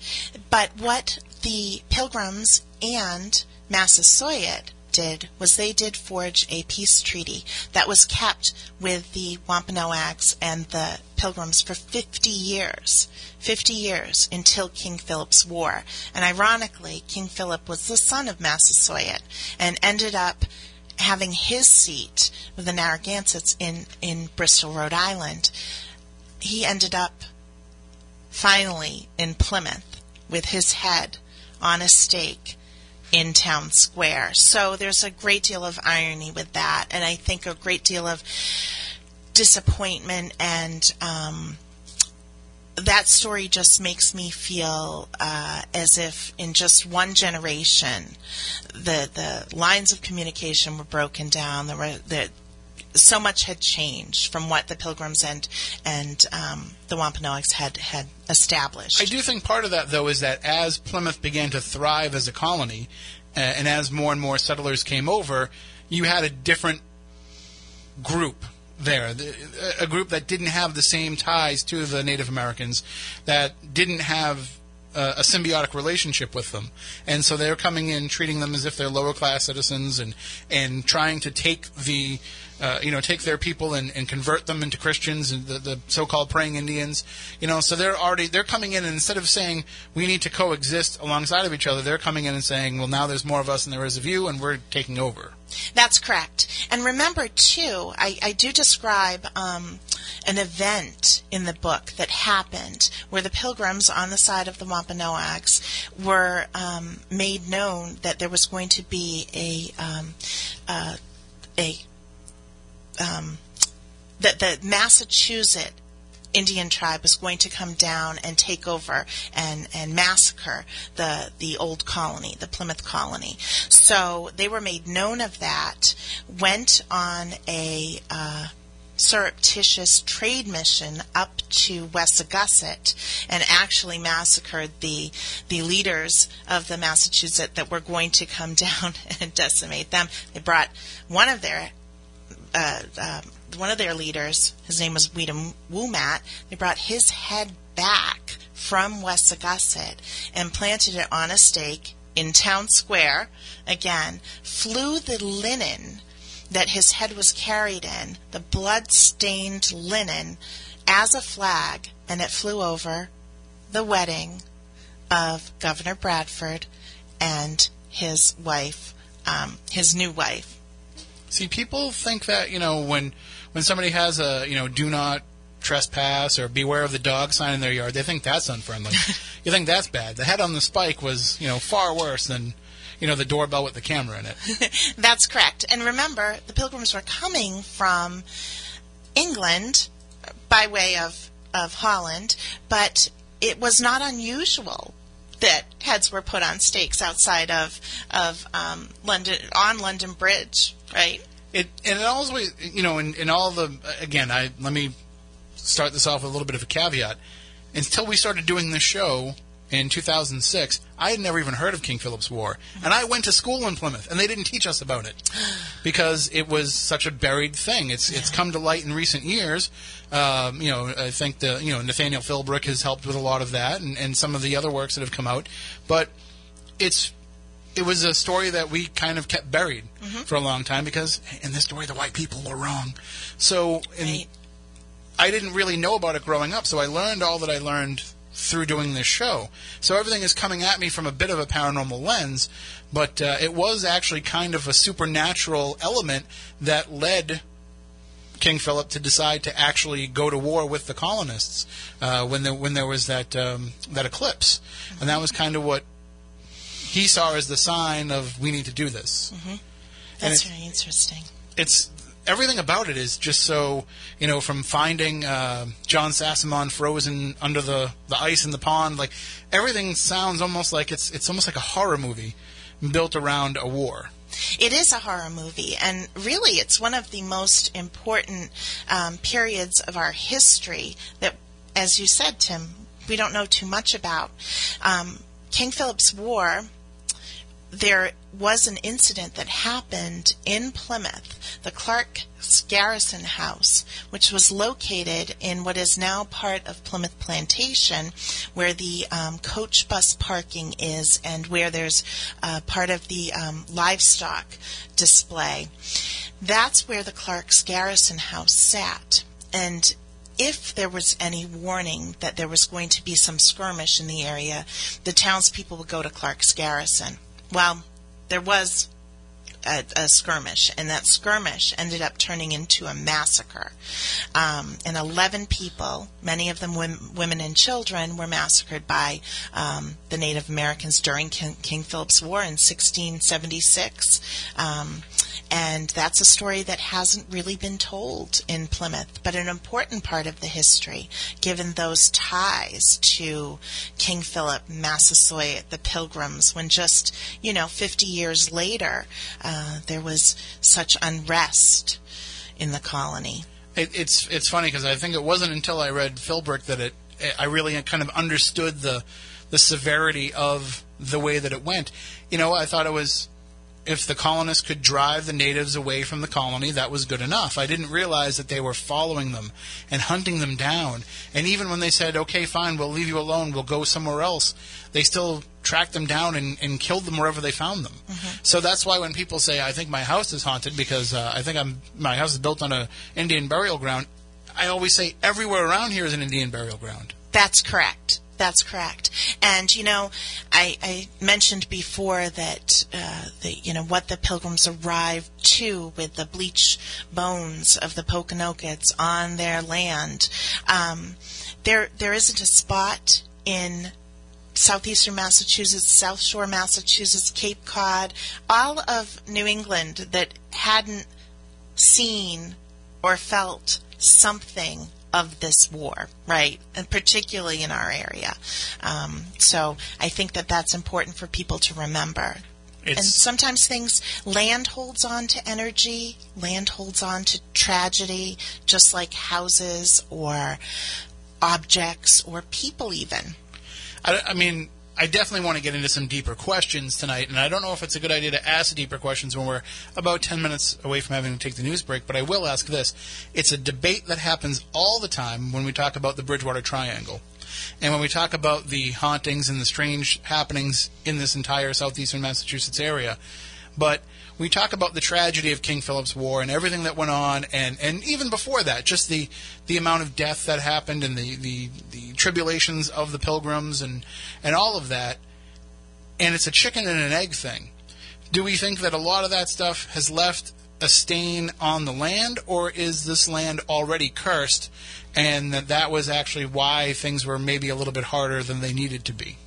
But what the Pilgrims and Massasoit did was they did forge a peace treaty that was kept with the Wampanoags and the Pilgrims for 50 years. 50 years until King Philip's War. And ironically, King Philip was the son of Massasoit and ended up having his seat with the Narragansetts in, in Bristol, Rhode Island. He ended up finally in Plymouth with his head on a stake in town square. So there's a great deal of irony with that, and I think a great deal of disappointment and um, that story just makes me feel uh, as if in just one generation the the lines of communication were broken down. There were the so much had changed from what the Pilgrims and and um, the Wampanoags had had established. I do think part of that, though, is that as Plymouth began to thrive as a colony, uh, and as more and more settlers came over, you had a different group there, a group that didn't have the same ties to the Native Americans, that didn't have uh, a symbiotic relationship with them, and so they're coming in treating them as if they're lower class citizens, and and trying to take the uh, you know, take their people and, and convert them into Christians and the, the so-called praying Indians. You know, so they're already they're coming in and instead of saying we need to coexist alongside of each other, they're coming in and saying, well, now there's more of us than there is of you, and we're taking over. That's correct. And remember too, I, I do describe. Um, an event in the book that happened where the pilgrims on the side of the Wampanoags were um, made known that there was going to be a um, uh, a um, that the Massachusetts Indian tribe was going to come down and take over and, and massacre the the old colony, the Plymouth colony. So they were made known of that, went on a uh, surreptitious trade mission up to Wessagusset and actually massacred the the leaders of the Massachusetts that were going to come down and decimate them. They brought one of their uh, uh, one of their leaders, his name was Weedham Woomat, they brought his head back from Wessagusset and planted it on a stake in town square. Again, flew the linen that his head was carried in, the blood-stained linen, as a flag, and it flew over the wedding of Governor Bradford and his wife, um, his new wife, See, people think that you know when when somebody has a you know do not trespass or beware of the dog sign in their yard, they think that's unfriendly. you think that's bad. The head on the spike was you know far worse than you know the doorbell with the camera in it. that's correct. And remember, the pilgrims were coming from England by way of of Holland, but it was not unusual that heads were put on stakes outside of of um, London on London Bridge right? It and it always, you know, in, in all the again, I let me start this off with a little bit of a caveat. Until we started doing this show in 2006, I had never even heard of King Philip's War, and I went to school in Plymouth, and they didn't teach us about it because it was such a buried thing. It's it's come to light in recent years. Um, you know, I think the you know Nathaniel Philbrick has helped with a lot of that, and, and some of the other works that have come out, but it's it was a story that we kind of kept buried mm-hmm. for a long time because in this story the white people were wrong. So right. I didn't really know about it growing up, so I learned all that I learned through doing this show. So everything is coming at me from a bit of a paranormal lens, but uh, it was actually kind of a supernatural element that led King Philip to decide to actually go to war with the colonists uh, when there when there was that um, that eclipse, mm-hmm. and that was kind of what he saw as the sign of we need to do this. Mm-hmm. That's very interesting. It's everything about it is just so you know from finding uh, John Sassamon frozen under the, the ice in the pond like everything sounds almost like it's it's almost like a horror movie built around a war. It is a horror movie, and really, it's one of the most important um, periods of our history that, as you said, Tim, we don't know too much about. Um, King Philip's War there was an incident that happened in Plymouth, the Clark's Garrison House, which was located in what is now part of Plymouth Plantation, where the um, coach bus parking is and where there's uh, part of the um, livestock display. That's where the Clark's Garrison House sat. And if there was any warning that there was going to be some skirmish in the area, the townspeople would go to Clark's Garrison well, there was a, a, skirmish, and that skirmish ended up turning into a massacre. Um, and 11 people, many of them women and children, were massacred by um, the Native Americans during King, King, Philip's War in 1676. Um, and that's a story that hasn't really been told in Plymouth, but an important part of the history, given those ties to King Philip, Massasoit, the Pilgrims, when just, you know, 50 years later, uh, Uh, there was such unrest in the colony. It, it's it's funny because I think it wasn't until I read Philbrick that it I really kind of understood the the severity of the way that it went. You know, I thought it was if the colonists could drive the natives away from the colony, that was good enough. I didn't realize that they were following them and hunting them down. And even when they said, okay, fine, we'll leave you alone, we'll go somewhere else, they still tracked them down and, and killed them wherever they found them. Mm-hmm. So that's why when people say, I think my house is haunted because uh, I think I'm, my house is built on an Indian burial ground, I always say everywhere around here is an Indian burial ground. That's correct. That's correct. And you know, I, I mentioned before that uh, the you know what the Pilgrims arrived to with the bleach bones of the Pokanoket on their land. Um, there there isn't a spot in southeastern Massachusetts, South Shore Massachusetts, Cape Cod, all of New England that hadn't seen or felt something of this war, right? And particularly in our area. Um, so I think that that's important for people to remember. It's and sometimes things, land holds on to energy, land holds on to tragedy, just like houses or objects or people, even. I, I mean, I definitely want to get into some deeper questions tonight, and I don't know if it's a good idea to ask deeper questions when we're about 10 minutes away from having to take the news break, but I will ask this. It's a debate that happens all the time when we talk about the Bridgewater Triangle. And when we talk about the hauntings and the strange happenings in this entire southeastern Massachusetts area, but we talk about the tragedy of King Philip's War and everything that went on, and, and even before that, just the, the amount of death that happened and the, the, the tribulations of the pilgrims and, and all of that. And it's a chicken and an egg thing. Do we think that a lot of that stuff has left a stain on the land, or is this land already cursed and that that was actually why things were maybe a little bit harder than they needed to be?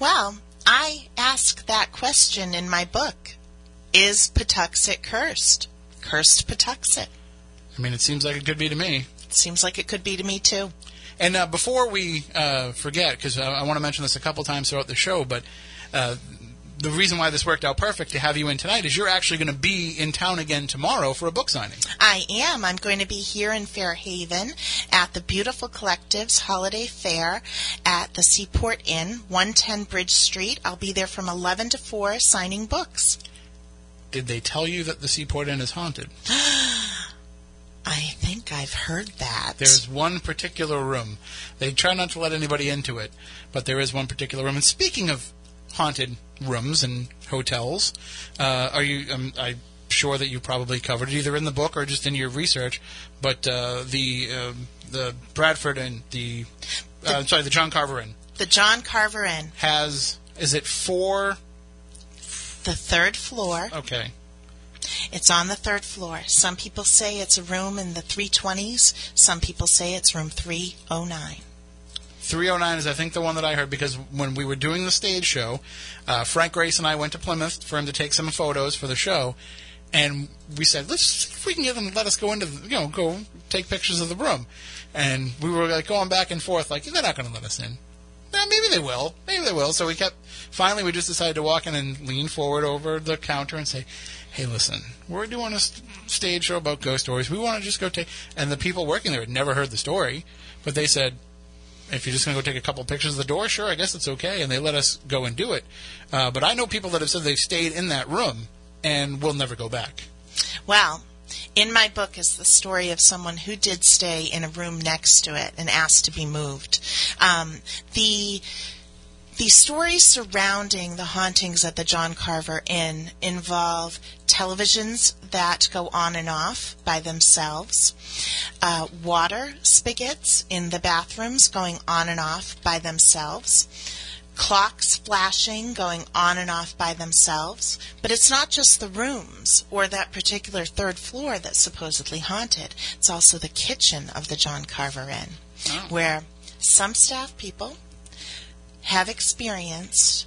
Well, I ask that question in my book. Is Patuxet cursed? Cursed Patuxet. I mean, it seems like it could be to me. It seems like it could be to me too. And uh, before we uh, forget, because I, I want to mention this a couple times throughout the show, but uh, the reason why this worked out perfect to have you in tonight is you're actually going to be in town again tomorrow for a book signing. I am. I'm going to be here in Fairhaven at the Beautiful Collectives Holiday Fair at the Seaport Inn, 110 Bridge Street. I'll be there from 11 to 4 signing books. Did they tell you that the Seaport Inn is haunted? I think I've heard that. There's one particular room. They try not to let anybody into it, but there is one particular room. And speaking of haunted rooms and hotels, uh, are you? Um, I'm sure that you probably covered it either in the book or just in your research. But uh, the uh, the Bradford and the, the uh, sorry the John Carver Inn. The John Carver Inn has is it four the third floor. Okay. It's on the third floor. Some people say it's a room in the 320s. Some people say it's room 309. 309 is, I think, the one that I heard because when we were doing the stage show, uh, Frank Grace and I went to Plymouth for him to take some photos for the show, and we said, let's see if we can get them let us go into, the, you know, go take pictures of the room. And we were like going back and forth, like they're not going to let us in. Eh, maybe they will. Maybe they will. So we kept. Finally, we just decided to walk in and lean forward over the counter and say, "Hey, listen, we're doing a st- stage show about ghost stories. We want to just go take." And the people working there had never heard the story, but they said, "If you're just going to go take a couple pictures of the door, sure, I guess it's okay." And they let us go and do it. Uh, but I know people that have said they've stayed in that room and will never go back. Well, in my book is the story of someone who did stay in a room next to it and asked to be moved. Um, the the stories surrounding the hauntings at the John Carver Inn involve televisions that go on and off by themselves, uh, water spigots in the bathrooms going on and off by themselves, clocks flashing, going on and off by themselves. But it's not just the rooms or that particular third floor that's supposedly haunted. It's also the kitchen of the John Carver Inn, Oh. where some staff people have experienced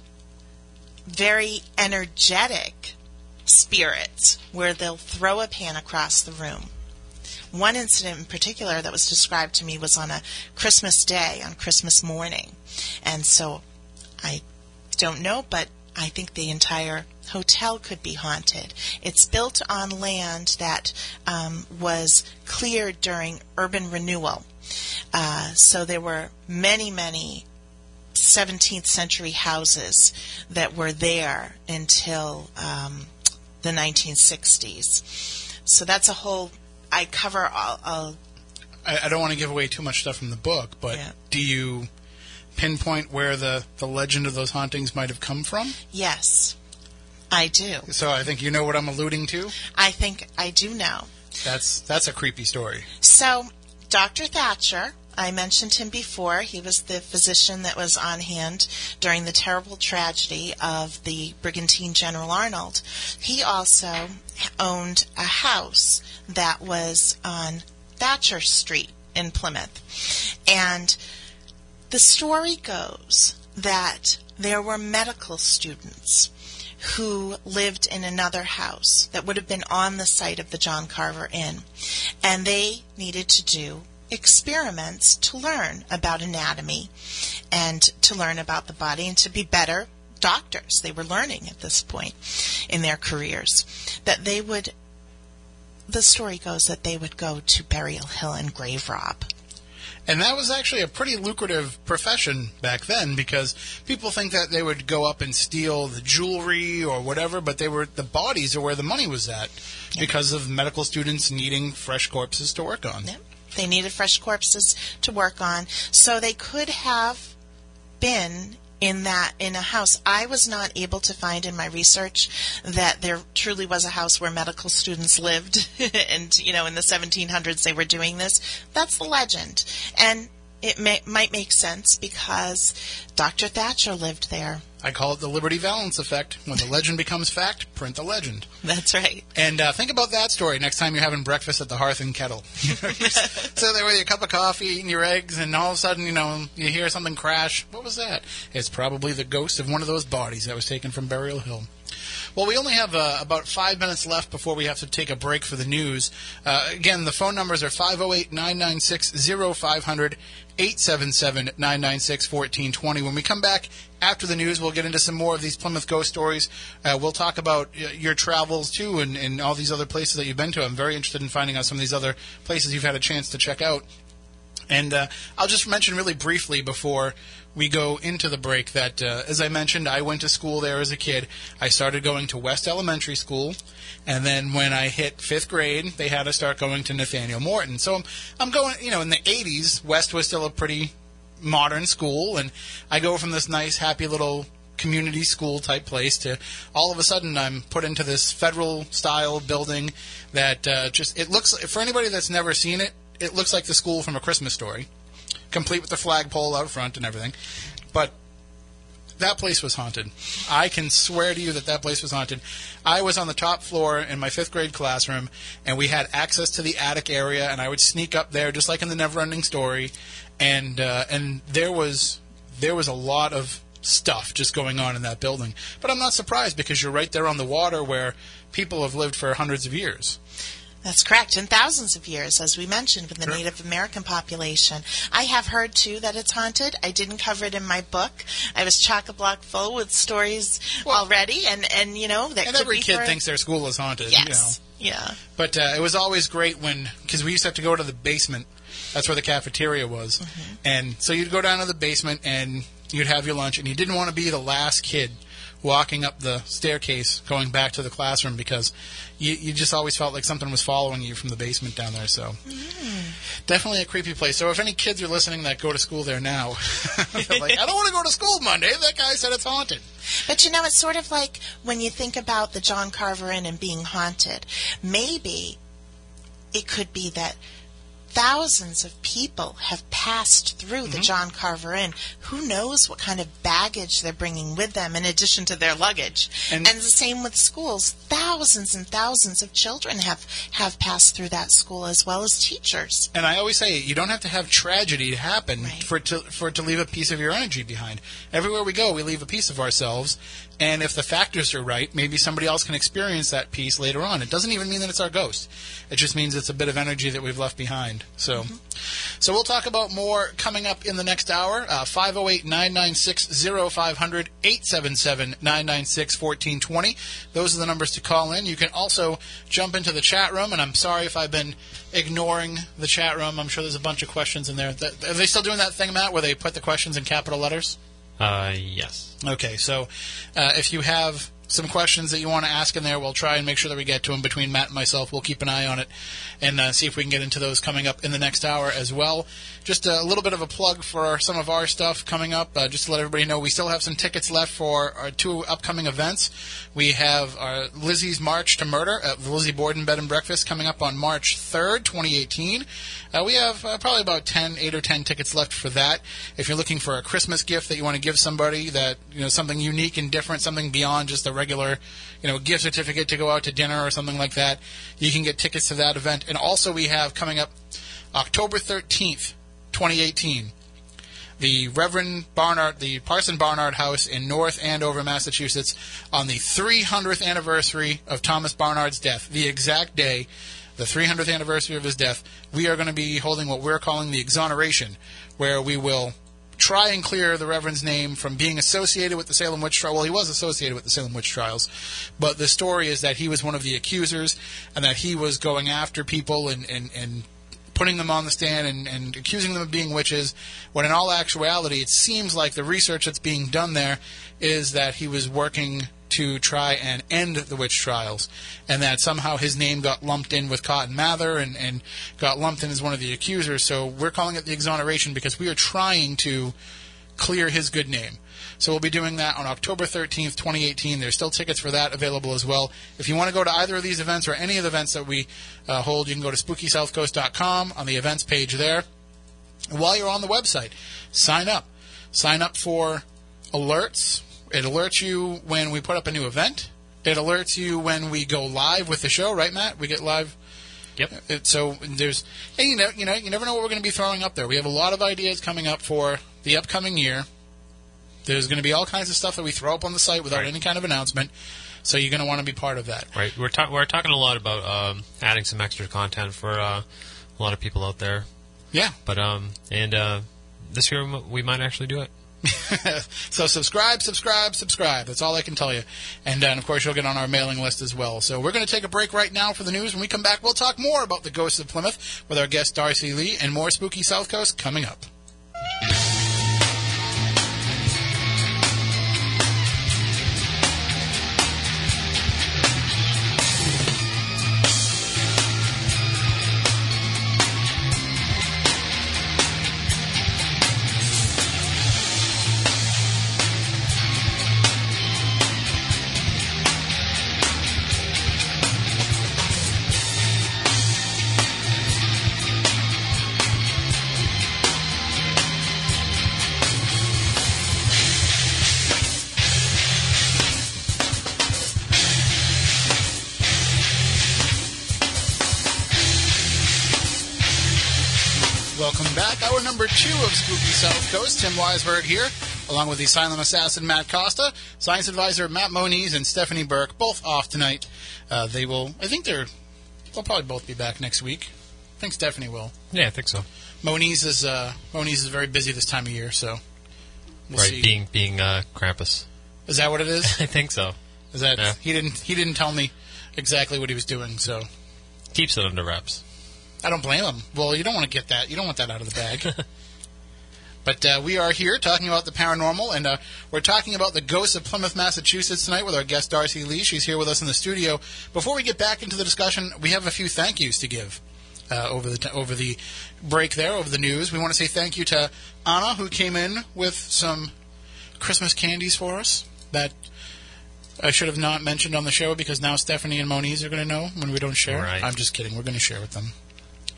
very energetic spirits where they'll throw a pan across the room. One incident in particular that was described to me was on a Christmas day, on Christmas morning. And so I don't know, but I think the entire hotel could be haunted. It's built on land that um, was cleared during urban renewal. Uh, so there were many, many 17th century houses that were there until um, the 1960s. So that's a whole. I cover all. all I, I don't want to give away too much stuff from the book, but Yeah. do you pinpoint where the, the legend of those hauntings might have come from? yes, I do. So I think you know what I'm alluding to. I think I do know. That's that's a creepy story. So, Dr. Thacher, I mentioned him before. He was the physician that was on hand during the terrible tragedy of the brigantine General Arnold. He also owned a house that was on Thatcher Street in Plymouth. And the story goes that there were medical students who lived in another house that would have been on the site of the John Carver Inn. And they needed to do experiments to learn about anatomy and to learn about the body and to be better doctors. They were learning at this point in their careers. That they would, the story goes that they would go to Burial Hill and grave rob. And that was actually a pretty lucrative profession back then because people think that they would go up and steal the jewelry or whatever, but they were the bodies are where the money was at because of medical students needing fresh corpses to work on. Yep. They needed fresh corpses to work on, so they could have been in that in a house. I was not able to find in my research that there truly was a house where medical students lived, and you know in the 1700s they were doing this. That's the legend, and it may, might make sense because Dr. Thacher lived there. I call it the Liberty Valance effect. When the legend becomes fact, print the legend. That's right. And uh, think about that story next time you're having breakfast at the hearth and kettle. so there with your cup of coffee, eating your eggs, and all of a sudden, you know, you hear something crash. What was that? It's probably the ghost of one of those bodies that was taken from Burial Hill. Well, we only have uh, about five minutes left before we have to take a break for the news. Uh, again, the phone numbers are 508 996 0500 877 996 1420. When we come back after the news, we'll get into some more of these Plymouth ghost stories. Uh, we'll talk about uh, your travels too and, and all these other places that you've been to. I'm very interested in finding out some of these other places you've had a chance to check out. And uh, I'll just mention really briefly before we go into the break that, uh, as I mentioned, I went to school there as a kid. I started going to West Elementary School, and then when I hit fifth grade, they had to start going to Nathaniel Morton. So I'm, I'm going, you know, in the 80s, West was still a pretty modern school, and I go from this nice, happy little community school type place to all of a sudden I'm put into this federal style building that uh, just it looks for anybody that's never seen it it looks like the school from a Christmas story complete with the flagpole out front and everything but that place was haunted I can swear to you that that place was haunted I was on the top floor in my fifth grade classroom and we had access to the attic area and I would sneak up there just like in the never ending story and uh, and there was there was a lot of stuff just going on in that building. But I'm not surprised because you're right there on the water where people have lived for hundreds of years. That's correct. In thousands of years, as we mentioned, with the Sure. Native American population. I have heard, too, that it's haunted. I didn't cover it in my book. I was chock-a-block full with stories Well- already, and, and, you know, that And every kid for- thinks their school is haunted. You know. Yes. Yeah. But uh, it was always great when, because we used to have to go to the basement. That's where the cafeteria was. Mm-hmm. And so you'd go down to the basement and you'd have your lunch, and you didn't want to be the last kid walking up the staircase going back to the classroom because you, you just always felt like something was following you from the basement down there. So mm. definitely a creepy place. So if any kids are listening that go to school there now, they're like, I don't want to go to school Monday. That guy said it's haunted. But you know, it's sort of like when you think about the John Carver Inn and being haunted. Maybe it could be that thousands of people have passed through Mm-hmm. the John Carver Inn. Who knows what kind of baggage they're bringing with them in addition to their luggage? And- And, the same with schools. Thousands and thousands of children have have passed through that school as well as teachers. And I always say you don't have to have tragedy to happen Right. for it to for it to leave a piece of your energy behind. Everywhere we go, we leave a piece of ourselves, and if the factors are right, maybe somebody else can experience that piece later on. It doesn't even mean that it's our ghost. It just means it's a bit of energy that we've left behind. So, so we'll talk about more coming up in the next hour. Uh, 508 996 0500 877 996 1420. Those are the numbers to call in. You can also jump into the chat room, and I'm sorry if I've been ignoring the chat room. I'm sure there's a bunch of questions in there. Are they still doing that thing, Matt, where they put the questions in capital letters? Uh, yes. Okay, so uh, if you have some questions that you want to ask in there, we'll try and make sure that we get to them between Matt and myself. We'll keep an eye on it and uh, see if we can get into those coming up in the next hour as well. Just a little bit of a plug for some of our stuff coming up, uh, just to let everybody know we still have some tickets left for our two upcoming events. We have our Lizzie's March to Murder at Lizzie Borden Bed and Breakfast coming up on March 3rd, 2018. Uh, we have uh, probably about 10, 8 or 10 tickets left for that. If you're looking for a Christmas gift that you want to give somebody that, you know, something unique and different, something beyond just a regular, you know, gift certificate to go out to dinner or something like that, you can get tickets to that event. And also we have coming up October 13th, 2018 the Reverend Barnard, the Parson Barnard House in North Andover, Massachusetts, on the 300th anniversary of Thomas Barnard's death, the exact day, the 300th anniversary of his death, we are going to be holding what we're calling the exoneration, where we will try and clear the Reverend's name from being associated with the Salem witch trial. Well, he was associated with the Salem witch trials, but the story is that he was one of the accusers and that he was going after people and, and, and putting them on the stand and, and accusing them of being witches, when in all actuality, it seems like the research that's being done there is that he was working to try and end the witch trials, and that somehow his name got lumped in with Cotton Mather and, and got lumped in as one of the accusers. So we're calling it the exoneration because we are trying to clear his good name. So we'll be doing that on October 13th, 2018. There's still tickets for that available as well. If you want to go to either of these events or any of the events that we uh, hold, you can go to spookysouthcoast.com on the events page there. And while you're on the website, sign up. Sign up for alerts. It alerts you when we put up a new event. It alerts you when we go live with the show, right, Matt? We get live Yep. it, so there's, and you know, you know, you never know what we're going to be throwing up there. We have a lot of ideas coming up for the upcoming year. There's going to be all kinds of stuff that we throw up on the site without Right. any kind of announcement. So you're going to want to be part of that. Right. We're ta- we're talking a lot about um, adding some extra content for uh, a lot of people out there. Yeah. But um, and uh, this year we might actually do it. so subscribe, subscribe, subscribe. That's all I can tell you. And, and of course, you'll get on our mailing list as well. So we're going to take a break right now for the news. When we come back, we'll talk more about the ghosts of Plymouth with our guest Darcy Lee and more spooky South Coast coming up. Welcome back. Hour number two of Spooky South Coast. Tim Weisberg here, along with the silent assassin Matt Costa, science advisor Matt Moniz, and Stephanie Burke, both off tonight. Uh, they will, I think they're, they'll probably both be back next week. I think Stephanie will. Yeah, I think so. Moniz is uh, Moniz is very busy this time of year, so we'll right, see. being being uh, Krampus. is that what it is? I think so. Is that Yeah. he didn't he didn't tell me exactly what he was doing, so Keeps it under wraps. I don't blame him. Well, you don't want to get that. You don't want that out of the bag. but uh, we are here talking about the paranormal, and uh, we're talking about the ghosts of Plymouth, Massachusetts tonight with our guest Darcy Lee. She's here with us in the studio. Before we get back into the discussion, we have a few thank yous to give. Uh, over the t- over the break there, over the news, we want to say thank you to Anna who came in with some Christmas candies for us that I should have not mentioned on the show because now Stephanie and Moniz are going to know when we don't share. Right. I'm just kidding. We're going to share with them.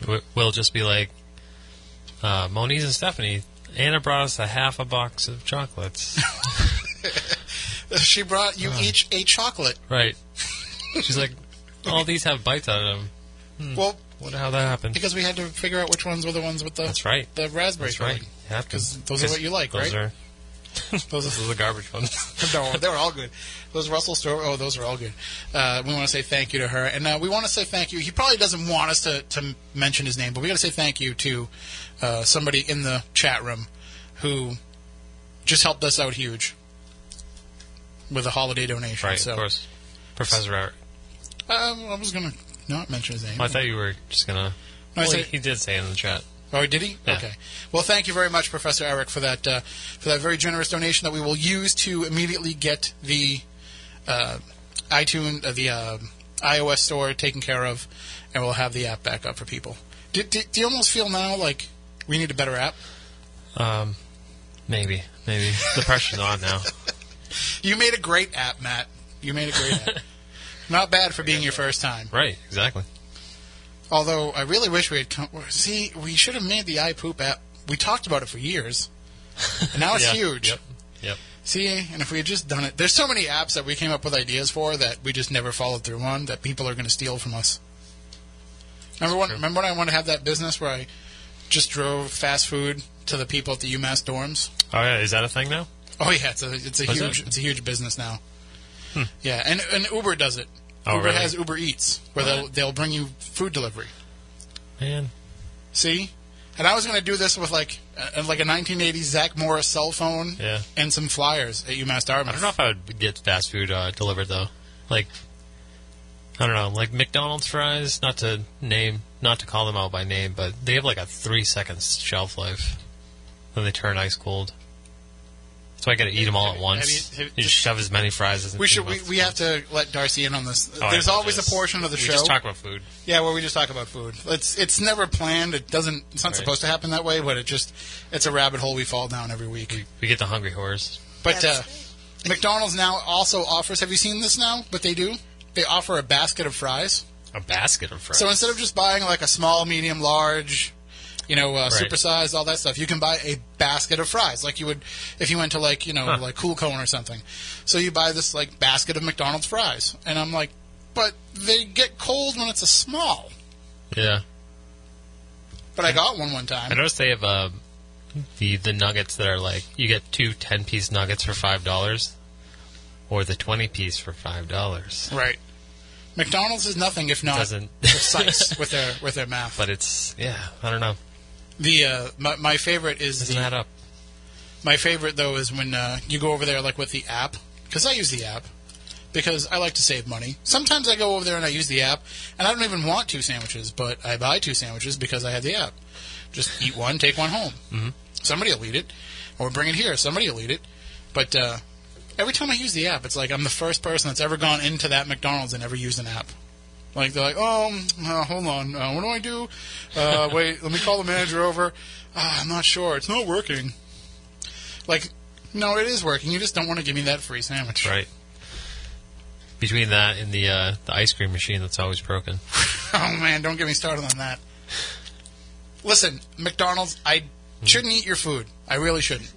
We- We'll just be like, uh, Moniz and Stephanie. Anna brought us a half a box of chocolates. She brought you Uh. each a chocolate. right. She's like, all these have bites out of them. Well, Wonder how that happened. because we had to figure out which ones were the ones with the That's right. the raspberry That's right. filling. You have to. 'Cause those are what you like, those right? Are, Those are the garbage ones. no, they were all good. Those Russell Stover, oh, those are all good. Uh, we want to say thank you to her, and uh, we want to say thank you. He probably doesn't want us to, to mention his name, but we got to say thank you to uh, somebody in the chat room who just helped us out huge with a holiday donation. right, so, of course. Professor Eric. Um, I was going to not mention his name. Well, I thought you were just gonna. No, I well, said- he, he did say in the chat. Oh, did he? Yeah. Okay. Well, thank you very much, Professor Eric, for that uh, for that very generous donation that we will use to immediately get the uh, iTunes, uh, the uh, iOS store taken care of, and we'll have the app back up for people. Do, do, do you almost feel now like we need a better app? Um, maybe, maybe the pressure's on now. You made a great app, Matt. You made a great app. Not bad for being your first time. Right, exactly. Although I really wish we had come. See, we should have made the iPoop app. We talked about it for years, and now it's Yeah, huge. Yep. Yep. See, and if we had just done it, there's so many apps that we came up with ideas for that we just never followed through on that people are going to steal from us. Remember when? Remember when I wanted to have that business where I just drove fast food to the people at the UMass dorms? Oh yeah, is that a thing now? Oh yeah, it's a it's a huge it? it's a huge business now. Hmm. Yeah, and and Uber does it. Oh, Uber really? has Uber Eats where they'll they'll bring you food delivery. Man, See, and I was going to do this with like uh, like a 1980s Zach Morris cell phone yeah. and some flyers at UMass Dartmouth. I don't know if I would get fast food uh, delivered though. Like, I don't know, like McDonald's fries. Not to name, not to call them out by name, but they have like a three seconds shelf life. Then they turn ice cold. So I got to eat them all at Have once. you- have- you just shove as many fries as We should. We, we have to let Darcy in on this. Oh, There's always a portion of the we show. just talk about food. yeah, where we just talk about food. It's it's never planned. It doesn't. It's not Right. supposed to happen that way. But it just it's a rabbit hole we fall down every week. We, we get the hungry horse. But uh, McDonald's now also offers. Have you seen this now? But they do? They offer a basket of fries. A basket of fries. So instead of just buying like a small, medium, large, you know, uh, Right. supersized, all that stuff, you can buy a basket of fries, like you would if you went to like you know Huh. like Cool Cone or something. So you buy this like basket of McDonald's fries, and I'm like, but they get cold when it's a small. yeah. But I got one one time. I noticed they have uh, the the nuggets that are like you get two 10 piece nuggets for five dollars, or the twenty piece for five dollars. Right. McDonald's is nothing if not precise with their with their math. but it's yeah. I don't know. The uh, my, my favorite is Doesn't the, add up. My favorite though is when uh, you go over there like with the app because I use the app because I like to save money. Sometimes I go over there and I use the app and I don't even want two sandwiches, but I buy two sandwiches because I have the app. Just eat one, take one home. Mm-hmm. Somebody will eat it, or bring it here. Somebody will eat it. But uh, every time I use the app, it's like I'm the first person that's ever gone into that McDonald's and ever used an app. Like they're like, oh, um, uh, hold on, uh, what do I do? Uh, wait, let me call the manager over. Uh, I'm not sure. It's not working. Like, no, it is working. You just don't want to give me that free sandwich. Right. Between that and the uh, the ice cream machine that's always broken. Oh man, don't get me started on that. Listen, McDonald's, I shouldn't eat your food. I really shouldn't.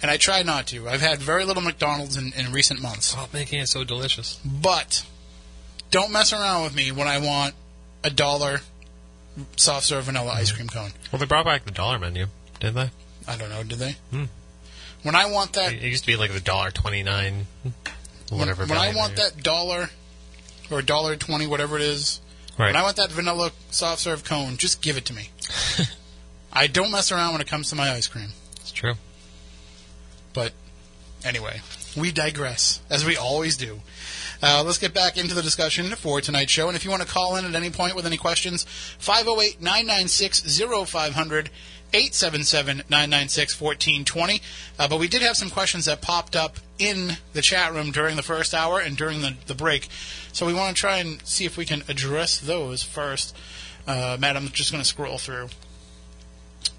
And I try not to. I've had very little McDonald's in, in recent months. Stop making it so delicious. But don't mess around with me when I want a dollar soft serve vanilla ice cream cone. Well, they brought back the dollar menu, didn't they? I don't know, did they? Hmm. When I want that, It used to be like the dollar twenty nine, whatever. when I want that dollar or dollar twenty, whatever it is, right? when I want that vanilla soft serve cone, just give it to me. I don't mess around when it comes to my ice cream. it's true. But anyway, we digress, as we always do. Uh, let's get back into the discussion for tonight's show. And if you want to call in at any point with any questions, 508 996 0500. 877-996-1420. Uh, but we did have some questions that popped up in the chat room during the first hour and during the, the break. So we want to try and see if we can address those first. Uh, Matt, I'm just going to scroll through.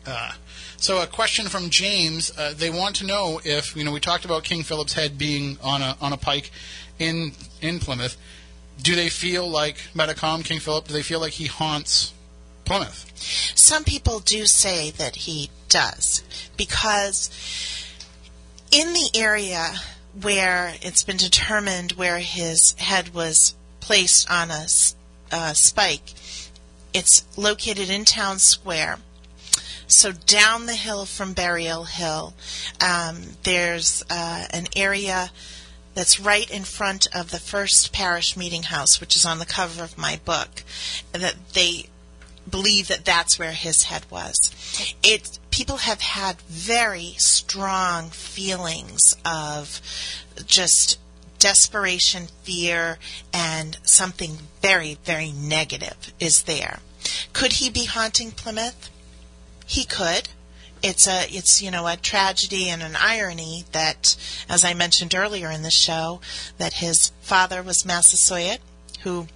Uh, so a question from James. Uh, they want to know if you know we talked about King Philip's head being on a on a pike in in Plymouth. Do they feel like Metacom King Philip? Do they feel like he haunts Plymouth? Some people do say that he does because in the area where it's been determined where his head was placed on a uh, spike, it's located in town square. So down the hill from Burial Hill, um, there's uh, an area that's right in front of the first parish meeting house, which is on the cover of my book. That they believe that that's where his head was. It people have had very strong feelings of just desperation, fear, and something very, very negative is there. Could he be haunting Plymouth? He could. It's a it's you know a tragedy and an irony that, as I mentioned earlier in the show, that his father was Massasoit, who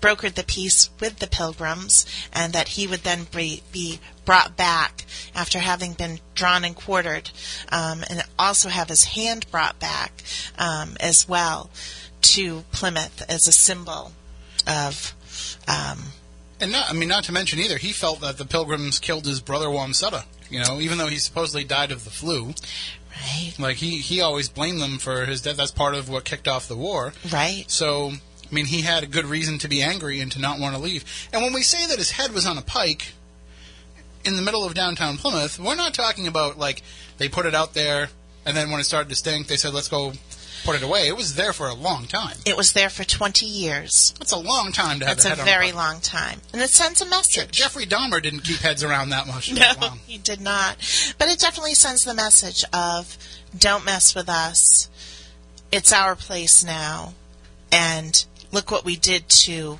brokered the peace with the Pilgrims, and that he would then be, be brought back after having been drawn and quartered, um, and also have his hand brought back um, as well to Plymouth as a symbol of. Um, And not, I mean, not to mention either, he felt that the Pilgrims killed his brother Wamsutta. You know, even though he supposedly died of the flu, right, like he he always blamed them for his death. That's part of what kicked off the war. right, So, I mean, he had a good reason to be angry and to not want to leave. And when we say that his head was on a pike in the middle of downtown Plymouth, we're not talking about like they put it out there and then when it started to stink, they said, let's go put it away. It was there for a long time. It was there for 20 years. That's a long time to have That's a head very on a long time. And it sends a Je- message. Jeffrey Dahmer didn't keep heads around that much. No, that he did not. But it definitely sends the message of don't mess with us. It's our place now. And look what we did to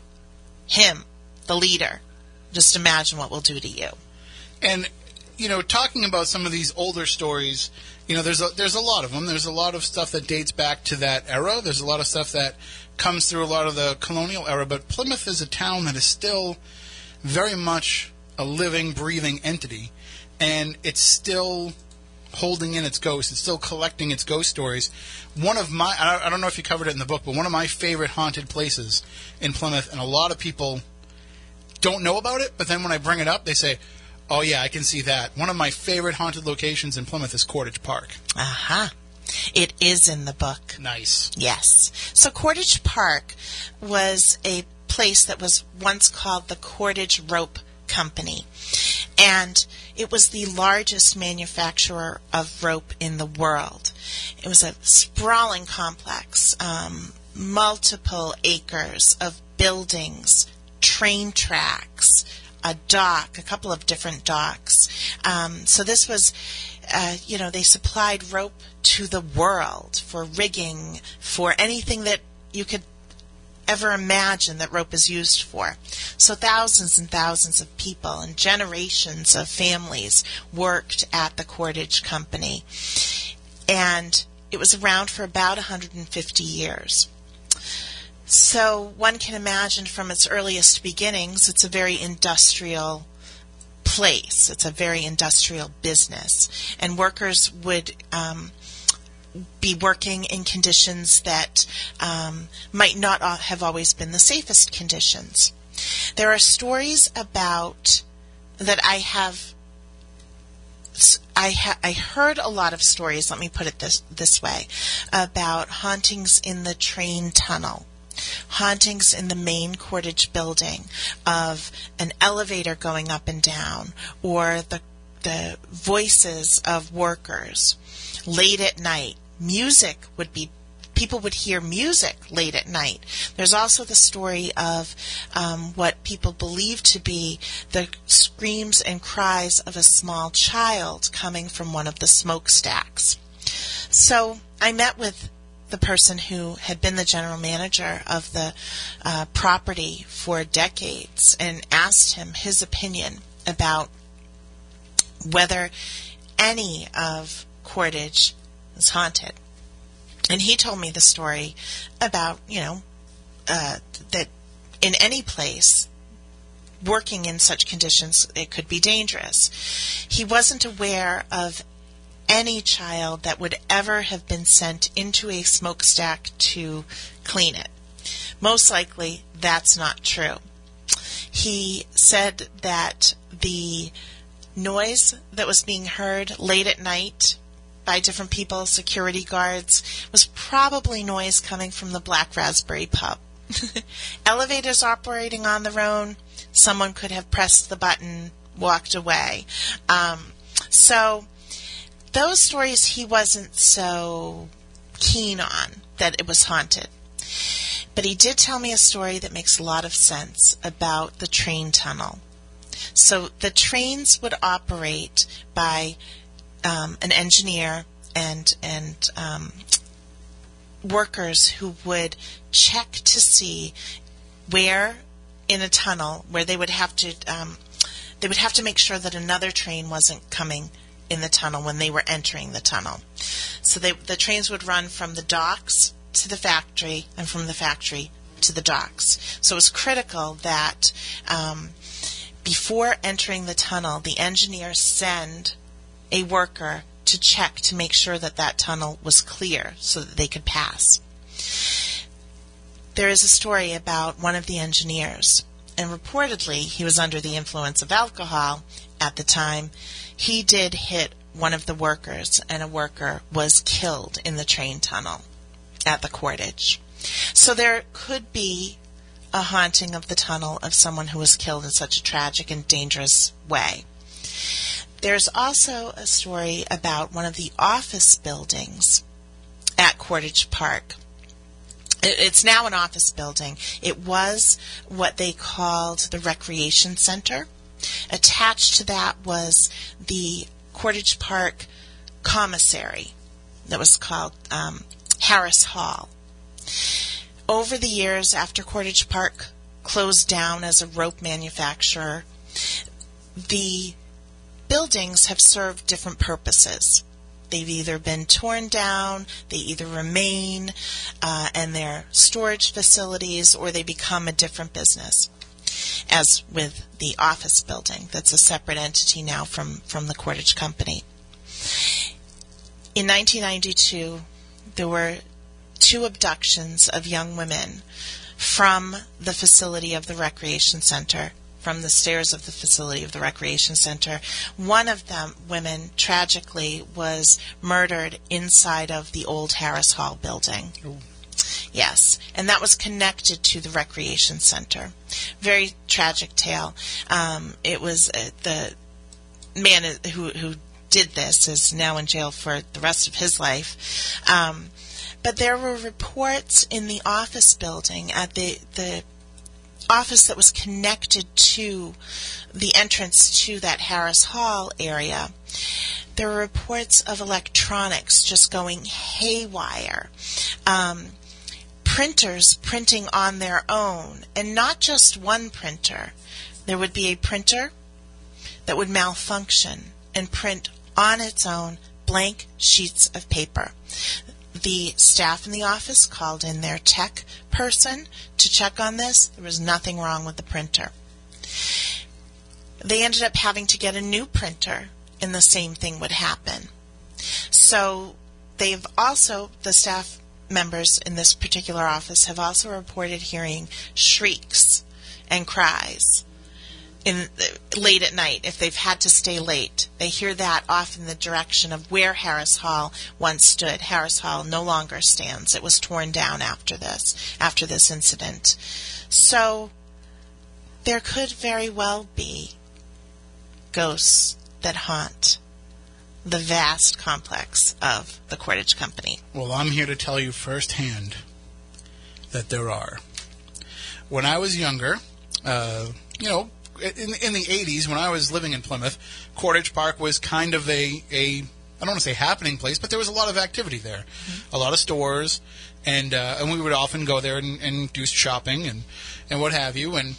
him, the leader. Just imagine what we'll do to you. And you know, talking about some of these older stories, you know, there's a, there's a lot of them. There's a lot of stuff that dates back to that era. There's a lot of stuff that comes through a lot of the colonial era. But Plymouth is a town that is still very much a living, breathing entity, and it's still holding in its ghost. It's still collecting its ghost stories. One of my, I I don't know if you covered it in the book, but one of my favorite haunted places in Plymouth, and a lot of people don't know about it, but then when I bring it up, they say, "Oh yeah, I can see that." One of my favorite haunted locations in Plymouth is Cordage Park. Aha. It is in the book. Nice. Yes. So Cordage Park was a place that was once called the Cordage Rope Company. And it was the largest manufacturer of rope in the world. It was a sprawling complex, um, multiple acres of buildings, train tracks, a dock, a couple of different docks. Um, so this was, uh, you know, they supplied rope to the world for rigging, for anything that you could ever imagine that rope is used for. So thousands and thousands of people and generations of families worked at the cordage company. And it was around for about 150 years. So one can imagine from its earliest beginnings, it's a very industrial place. It's a very industrial business. And workers would um, be working in conditions that um, might not have always been the safest conditions. There are stories about that I have. I ha- I heard a lot of stories. Let me put it this this way about hauntings in the train tunnel, hauntings in the main cordage building, of an elevator going up and down, or the the voices of workers late at night. Music would be people would hear music late at night. There's also the story of um, what people believe to be the screams and cries of a small child coming from one of the smokestacks. So I met with the person who had been the general manager of the uh, property for decades and asked him his opinion about whether any of Cordage was haunted. And he told me the story about, you know, uh, that in any place, working in such conditions, it could be dangerous. He wasn't aware of any child that would ever have been sent into a smokestack to clean it. Most likely, that's not true. He said that the noise that was being heard late at night by different people, security guards, was probably noise coming from the Black Raspberry pub. Elevators operating on their own, someone could have pressed the button, walked away. Um, so those stories he wasn't so keen on that it was haunted. But he did tell me a story that makes a lot of sense about the train tunnel. So the trains would operate by um, an engineer and and um, workers who would check to see where in a tunnel where they would have to um, they would have to make sure that another train wasn't coming in the tunnel when they were entering the tunnel. So they, the trains would run from the docks to the factory and from the factory to the docks. So it was critical that um, before entering the tunnel, the engineers send a worker to check to make sure that that tunnel was clear so that they could pass. There is a story about one of the engineers, and reportedly he was under the influence of alcohol at the time. He did hit one of the workers, and a worker was killed in the train tunnel at the cordage. So there could be a haunting of the tunnel of someone who was killed in such a tragic and dangerous way. There's also a story about one of the office buildings at Cordage Park. It's now an office building. It was what they called the recreation center. Attached to that was the Cordage Park commissary that was called um, Harris Hall. Over the years, after Cordage Park closed down as a rope manufacturer, the buildings have served different purposes. They've either been torn down, they either remain, uh, and they're storage facilities, or they become a different business. As with the office building, that's a separate entity now from, from the Cordage Company. In 1992, there were two abductions of young women from the facility of the recreation center from the stairs of the facility of the recreation center. One of them, women, tragically was murdered inside of the old Harris Hall building. Yes, and that was connected to the recreation center. Very tragic tale. Um, it was uh, the man who who did this is now in jail for the rest of his life. Um, but there were reports in the office building at the the office that was connected to the entrance to that Harris Hall area, there were reports of electronics just going haywire. Um, printers printing on their own, and not just one printer. There would be a printer that would malfunction and print on its own blank sheets of paper the staff in the office called in their tech person to check on this. There was nothing wrong with the printer. They ended up having to get a new printer, and the same thing would happen. So they've also, the staff members in this particular office have also reported hearing shrieks and cries in late at night if they've had to stay late. They hear that off in the direction of where Harris Hall once stood. Harris Hall no longer stands. It was torn down after this, after this incident. So there could very well be ghosts that haunt the vast complex of the Cordage Company? Well, I'm here to tell you firsthand that there are. When I was younger, uh, you know, in, in the 80s, when I was living in Plymouth, Cordage Park was kind of a, a I don't want to say happening place, but there was a lot of activity there, a lot of stores, and uh, and we would often go there and, and do shopping and and what have you. And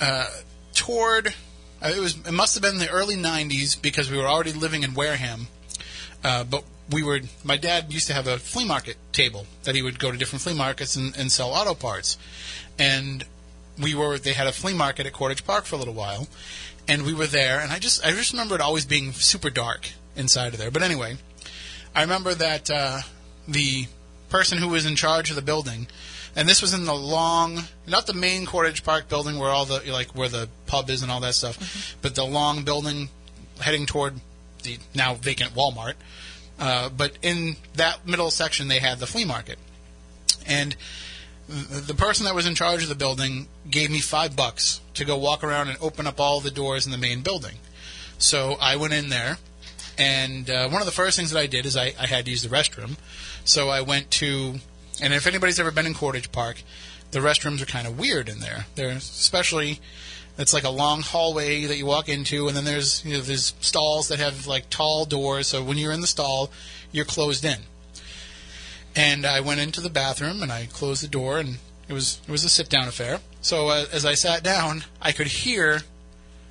uh, toward it was it must have been the early '90s because we were already living in Wareham, uh, but we were my dad used to have a flea market table that he would go to different flea markets and, and sell auto parts, and we were they had a flea market at Cordage Park for a little while, and we were there, and I just I just remember it always being super dark inside of there. But anyway, I remember that uh, the person who was in charge of the building, and this was in the long, not the main Cordage Park building where all the like where the pub is and all that stuff, but the long building heading toward the now vacant Walmart. Uh, but in that middle section, they had the flea market, and the person that was in charge of the building gave me five bucks to go walk around and open up all the doors in the main building. So I went in there, and uh, one of the first things that I did is I, I had to use the restroom. So I went to, and if anybody's ever been in Cordage Park, the restrooms are kind of weird in there. They're especially, it's like a long hallway that you walk into, and then there's you know there's stalls that have like tall doors. So when you're in the stall, you're closed in. And I went into the bathroom and I closed the door, and it was it was a sit down affair. So uh, as I sat down, I could hear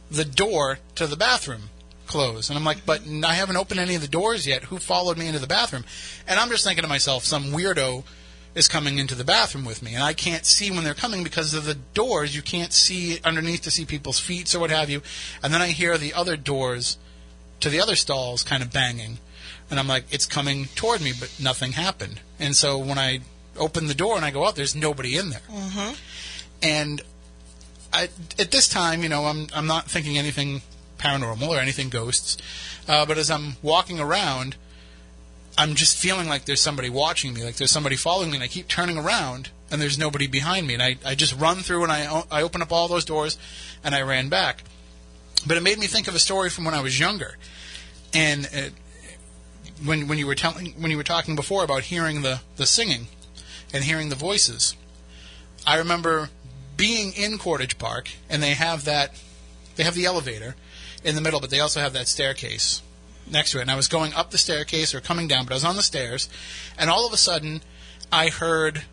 the door to the bathroom close. And I'm like, but I haven't opened any of the doors yet. Who followed me into the bathroom? And I'm just thinking to myself, some weirdo is coming into the bathroom with me. And I can't see when they're coming because of the doors. You can't see underneath to see people's feet or what have you. And then I hear the other doors to the other stalls kind of banging. And I'm like, it's coming toward me, but nothing happened. And so when I open the door and I go out, there's nobody in there. Mm-hmm. And I, at this time, you know, I'm I'm not thinking anything paranormal or anything ghosts, uh, but as I'm walking around, I'm just feeling like there's somebody watching me, like there's somebody following me, and I keep turning around and there's nobody behind me, and I, I just run through and I, I open up all those doors and I ran back. But it made me think of a story from when I was younger, and it, when when you were telling when you were talking before about hearing the the singing and hearing the voices, I remember being in Cordage Park, and they have that they have the elevator in the middle, but they also have that staircase next to it. And I was going up the staircase or coming down, but I was on the stairs, and all of a sudden, I heard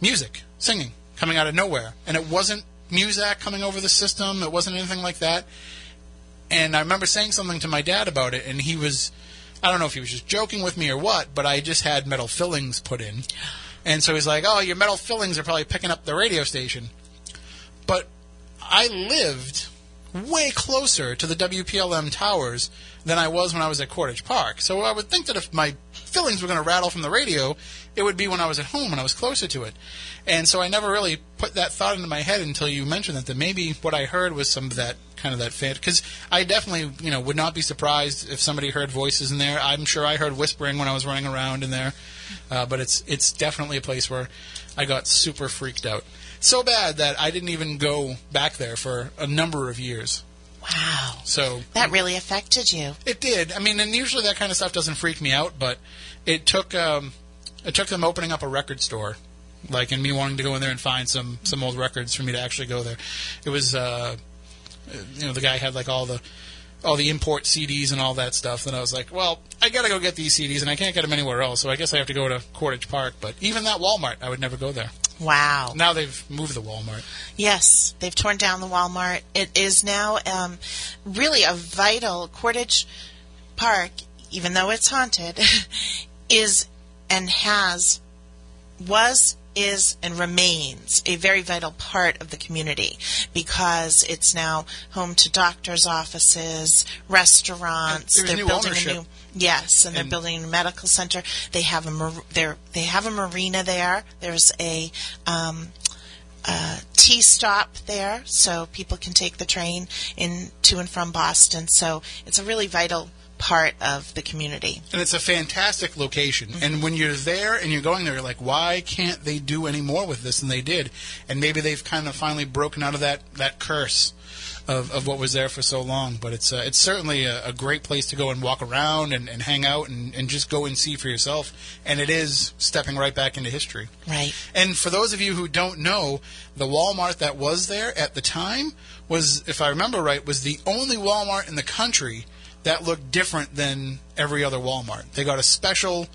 music, singing, coming out of nowhere, and it wasn't music coming over the system. It wasn't anything like that. And I remember saying something to my dad about it, and he was, I don't know if he was just joking with me or what, but I just had metal fillings put in. And so he's like, oh, your metal fillings are probably picking up the radio station. But I lived way closer to the WPLM towers than I was when I was at Cordage Park. So I would think that if my fillings were going to rattle from the radio, it would be when I was at home and I was closer to it. And so I never really put that thought into my head until you mentioned that, that maybe what I heard was some of that kind of that fan. Because I definitely, you know, would not be surprised if somebody heard voices in there. I'm sure I heard whispering when I was running around in there. Uh, but it's it's definitely a place where I got super freaked out. So bad that I didn't even go back there for a number of years. Wow. So That really affected you. it did. I mean, and usually that kind of stuff doesn't freak me out, but it took um, it took them opening up a record store, like, and me wanting to go in there and find some some old records for me to actually go there. It was, uh, you know, the guy had like all the all the import CDs and all that stuff. And I was like, well, I got to go get these CDs, and I can't get them anywhere else, so I guess I have to go to Cordage Park. But even that Walmart, I would never go there. Wow. Now they've moved the Walmart. Yes, they've torn down the Walmart. It is now um, really a vital Cordage Park, even though it's haunted, is and has was is and remains a very vital part of the community because it's now home to doctors' offices, restaurants. They're new building ownership. a new yes, and, And- they're building a medical center. They have a mar- they're, they have a marina there. There's a um, uh, T stop there, so people can take the train in to and from Boston. So it's a really vital part of the community. And it's a fantastic location. And when you're there and you're going there, you're like, why can't they do any more with this than they did? And maybe they've kind of finally broken out of that, that curse of, of what was there for so long. But it's uh, it's certainly a, a great place to go and walk around and, and hang out and, and just go and see for yourself. And it is stepping right back into history. Right. And for those of you who don't know, the Walmart that was there at the time was, if I remember right, was the only Walmart in the country that looked different than every other Walmart. They got a special.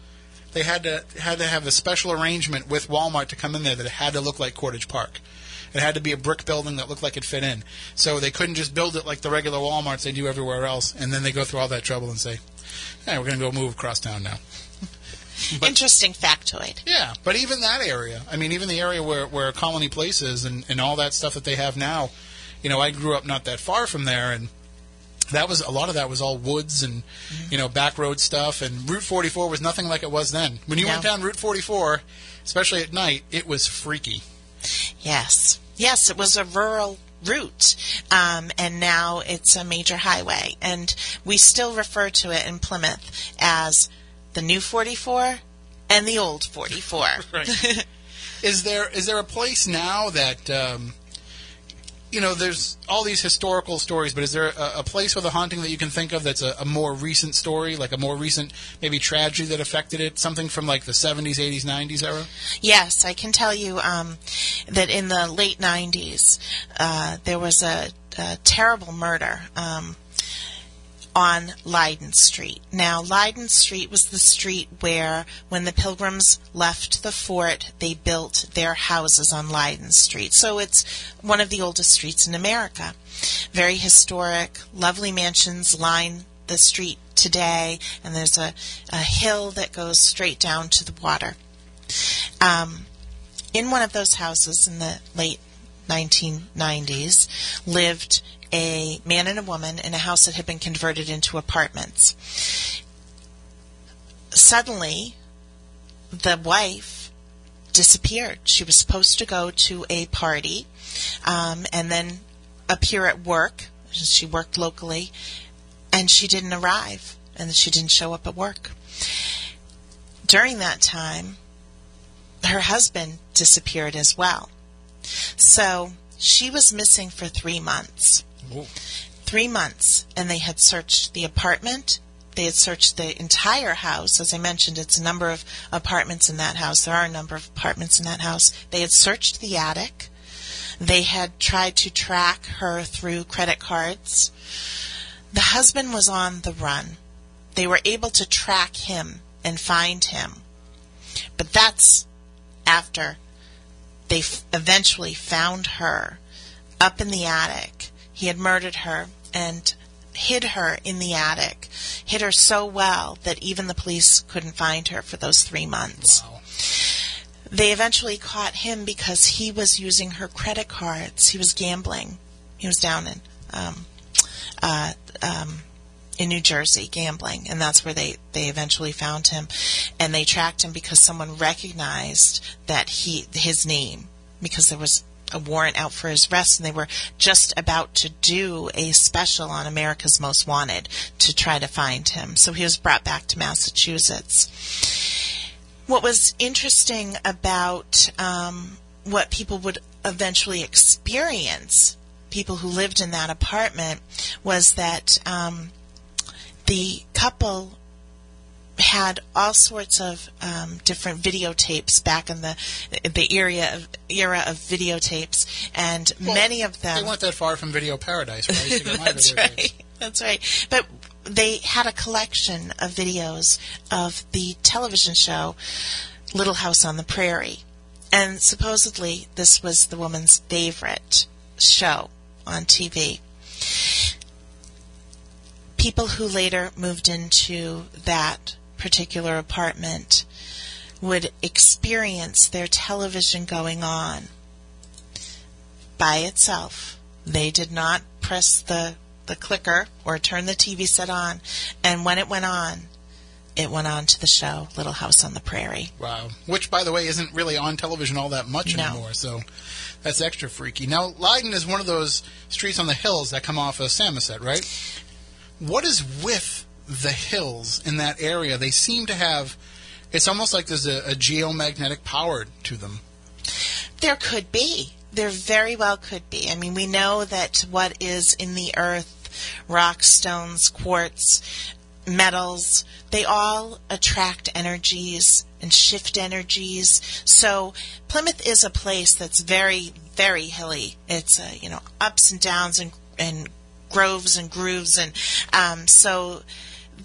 They had to had to have a special arrangement with Walmart to come in there that it had to look like Cordage Park. It had to be a brick building that looked like it fit in. So they couldn't just build it like the regular Walmarts they do everywhere else, and then they go through all that trouble and say, "Hey, we're going to go move across town now." But- Interesting factoid. Yeah, but even that area, I mean, even the area where, where Colony Place is and, and all that stuff that they have now, you know, I grew up not that far from there, and that was a lot of that was all woods and mm-hmm. you know back road stuff. And Route 44 was nothing like it was then. When you No. went down Route 44, especially at night, it was freaky. Yes. Yes, it was a rural route, um, and now it's a major highway. And we still refer to it in Plymouth as the new 44 and the old 44. Right. is there is there a place now that um, you know? There's all these historical stories, but is there a, a place with a haunting that you can think of that's a, a more recent story, like a more recent maybe tragedy that affected it? Something from like the 70s, 80s, 90s era? Yes, I can tell you um, that in the late 90s, uh, there was a, a terrible murder um, on Leiden Street. Now, Leiden Street was the street where, when the Pilgrims left the fort, they built their houses on Leiden Street. So it's one of the oldest streets in America. Very historic, lovely mansions line the street today, and there's a, a hill that goes straight down to the water um, in one of those houses in the late 1990s lived a man and a woman in a house that had been converted into apartments. Suddenly, the wife disappeared. She was supposed to go to a party um, and then appear at work. She worked locally, and she didn't arrive, and she didn't show up at work. During that time, her husband disappeared as well. So she was missing for three months. Whoa. Three months. And they had searched the apartment. They had searched the entire house. As I mentioned, it's a number of apartments in that house. There are a number of apartments in that house. They had searched the attic. They had tried to track her through credit cards. The husband was on the run. They were able to track him and find him. But that's after they f- eventually found her up in the attic. He had murdered her and hid her in the attic, hid her so well that even the police couldn't find her for those three months. Wow. They eventually caught him because he was using her credit cards. He was gambling. He was down in um, uh, um, in New Jersey gambling, and that's where they they eventually found him, and they tracked him because someone recognized that he his name because there was a warrant out for his arrest, and they were just about to do a special on America's Most Wanted to try to find him. So he was brought back to Massachusetts. What was interesting about um, what people would eventually experience, people who lived in that apartment, was that um, the couple had all sorts of um, different videotapes back in the the area of era of videotapes, and Well, many of them They weren't that far from Video Paradise, where I used to get my That's right. That's right. But they had a collection of videos of the television show Little House on the Prairie. And supposedly this was the woman's favorite show on TV. People who later moved into that particular apartment would experience their television going on by itself. They did not press the, the clicker or turn the TV set on. And when it went on, it went on to the show Little House on the Prairie. Wow. Which, by the way, isn't really on television all that much No. anymore, so that's extra freaky. Now, Leiden is one of those streets on the hills that come off of Samoset, right? What is with the hills in that area? They seem to have. It's almost like there's a, a geomagnetic power to them. There could be. there very well could be. I mean, we know that what is in the earth, rock, stones, quartz, metals, they all attract energies and shift energies. So Plymouth is a place that's very, very hilly. It's uh, you know ups and downs and and groves and grooves, and um, so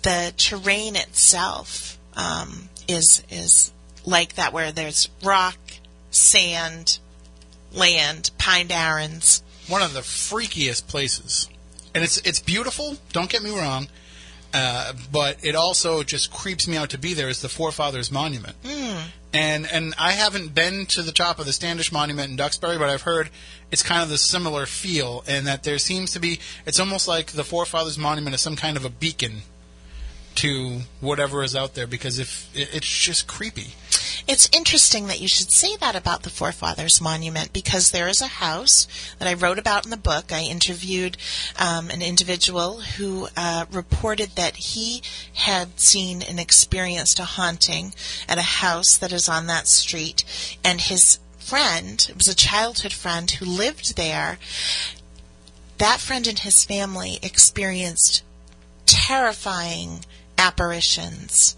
the terrain itself um, is is like that, where there's rock, sand, land, pine barrens. One of the freakiest places, and it's it's beautiful. Don't get me wrong. Uh, but it also just creeps me out to be there is the Forefathers Monument. And and I haven't been to the top of the Standish Monument in Duxbury, but I've heard it's kind of the similar feel, and that there seems to be it's almost like the Forefathers Monument is some kind of a beacon to whatever is out there because if it, it's just creepy. It's interesting that you should say that about the Forefathers Monument because there is a house that I wrote about in the book. I interviewed um, an individual who uh, reported that he had seen and experienced a haunting at a house that is on that street, and his friend, it was a childhood friend who lived there, that friend and his family experienced terrifying apparitions.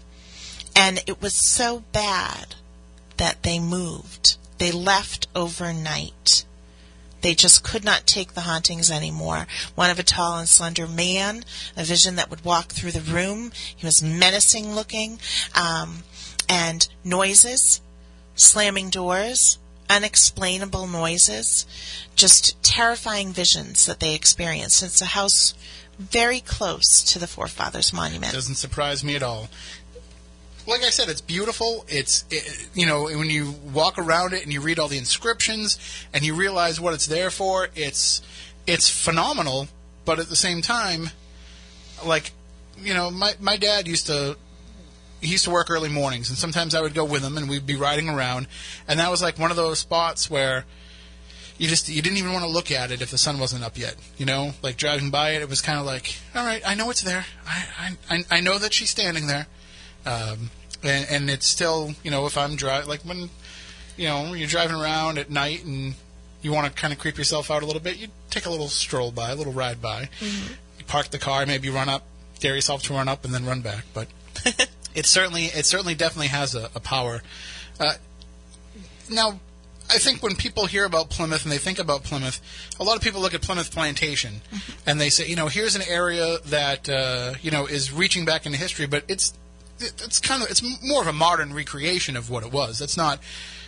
And it was so bad that they moved. They left overnight. They just could not take the hauntings anymore. One of a tall and slender man, a vision that would walk through the room. He was menacing looking. Um, and noises, slamming doors, unexplainable noises, just terrifying visions that they experienced. It's a house very close to the Forefathers Monument. Doesn't surprise me at all. Like I said, it's beautiful. It's it, you know when you walk around it and you read all the inscriptions and you realize what it's there for. It's it's phenomenal, but at the same time, like you know, my my dad used to he used to work early mornings, and sometimes I would go with him, and we'd be riding around, and that was like one of those spots where you just you didn't even want to look at it if the sun wasn't up yet. You know, like driving by it, it was kind of like, all right, I know it's there. I I I know that she's standing there, um, and and it's still you know if I'm driving like when you know when you're driving around at night and you want to kind of creep yourself out a little bit, you take a little stroll by, a little ride by, you park the car, maybe run up, dare yourself to run up, and then run back, but. it certainly it certainly definitely has a, a power. Uh, now, I think when people hear about Plymouth and they think about Plymouth, a lot of people look at Plymouth Plantation and they say, you know, here's an area that uh, you know is reaching back into history, but it's it, it's kind of it's more of a modern recreation of what it was. It's not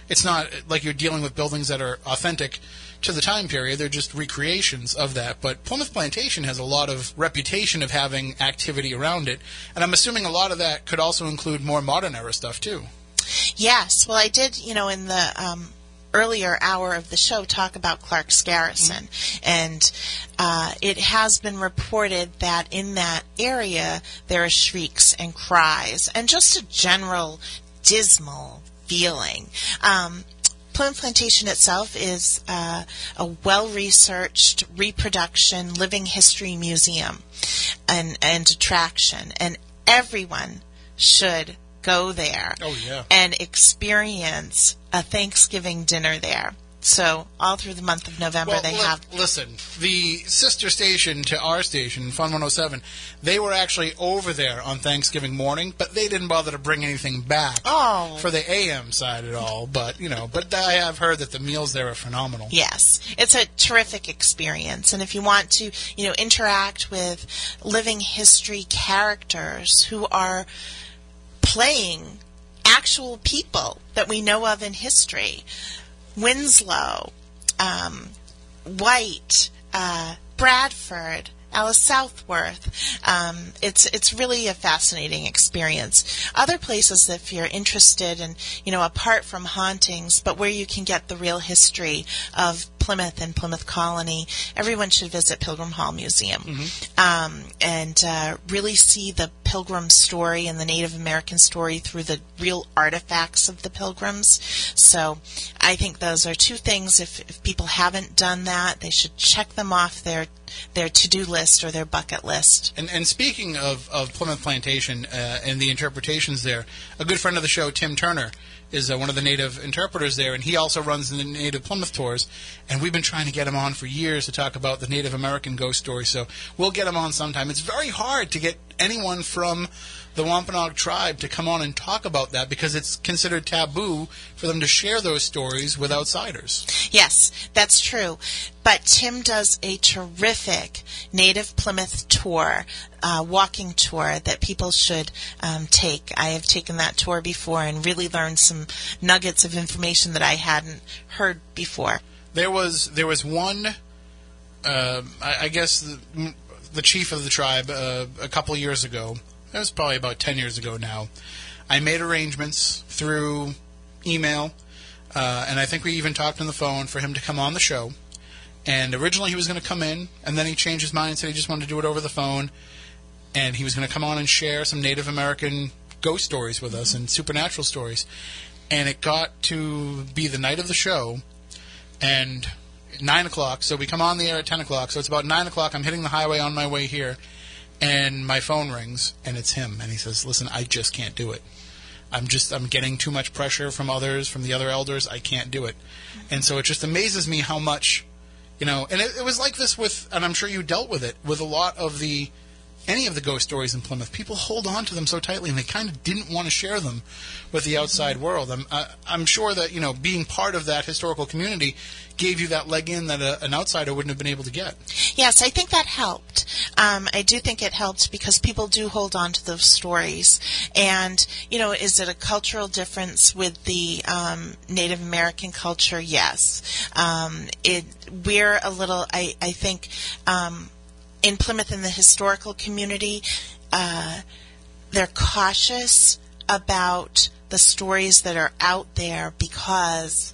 it's not like you're dealing with buildings that are authentic to the time period. They're just recreations of that. But Plymouth Plantation has a lot of reputation of having activity around it, and I'm assuming a lot of that could also include more modern era stuff too. Yes, well, I did, you know, in the um, earlier hour of the show talk about Clark's Garrison, and uh, it has been reported that in that area there are shrieks and cries and just a general dismal feeling. Um, Plymouth Plantation itself is uh, a well researched reproduction living history museum and, and attraction, and everyone should go there Oh, yeah. and experience a Thanksgiving dinner there. So all through the month of November Well, they li- have listen. The sister station to our station, Fun 107, they were actually over there on Thanksgiving morning, but they didn't bother to bring anything back Oh. for the AM side at all. But you know, but I have heard that the meals there are phenomenal. Yes, it's a terrific experience. And if you want to, you know, interact with living history characters who are playing actual people that we know of in history, Winslow, um, White, uh, Bradford, Alice Southworth. Um, it's it's really a fascinating experience. Other places, if you're interested in, you know, apart from hauntings, but where you can get the real history of Plymouth and Plymouth Colony, everyone should visit Pilgrim Hall Museum um, and uh, really see the Pilgrim story and the Native American story through the real artifacts of the Pilgrims. So I think those are two things. If, if people haven't done that, they should check them off their their to-do list or their bucket list. And, and speaking of, of Plymouth Plantation uh, and the interpretations there, a good friend of the show, Tim Turner, is uh, one of the native interpreters there, and he also runs the Native Plymouth tours. And we've been trying to get him on for years to talk about the Native American ghost story. So we'll get him on sometime. It's very hard to get anyone from the Wampanoag tribe to come on and talk about that because it's considered taboo for them to share those stories with outsiders. Yes, that's true. But Tim does a terrific Native Plymouth tour, uh, walking tour that people should um, take. I have taken that tour before and really learned some nuggets of information that I hadn't heard before. There was there was one, uh, I, I, guess the, the, chief of the tribe uh, a couple years ago. That was probably about ten years ago now. I made arrangements through email, uh, and I think we even talked on the phone for him to come on the show. And originally he was going to come in, and then he changed his mind and said he just wanted to do it over the phone. And he was going to come on and share some Native American ghost stories with us and supernatural stories. And it got to be the night of the show, and nine o'clock. So we come on the air at ten o'clock. So it's about nine o'clock. I'm hitting the highway on my way here, and my phone rings, and it's him. And he says, "Listen, I just can't do it. I'm just I'm getting too much pressure from others, from the other elders. I can't do it." And so it just amazes me how much, you know. And it, it was like this with, and I'm sure you dealt with it with a lot of the any of the ghost stories in Plymouth, people hold on to them so tightly, and they kind of didn't want to share them with the outside mm-hmm. world. I'm, I, I'm sure that you know being part of that historical community gave you that leg in that a, an outsider wouldn't have been able to get. Yes, I think that helped. Um, I do think it helped because people do hold on to those stories. And, you know, is it a cultural difference with the um, Native American culture? Yes. Um, it, we're a little, I, I think, um, in Plymouth in the historical community, uh, they're cautious about the stories that are out there because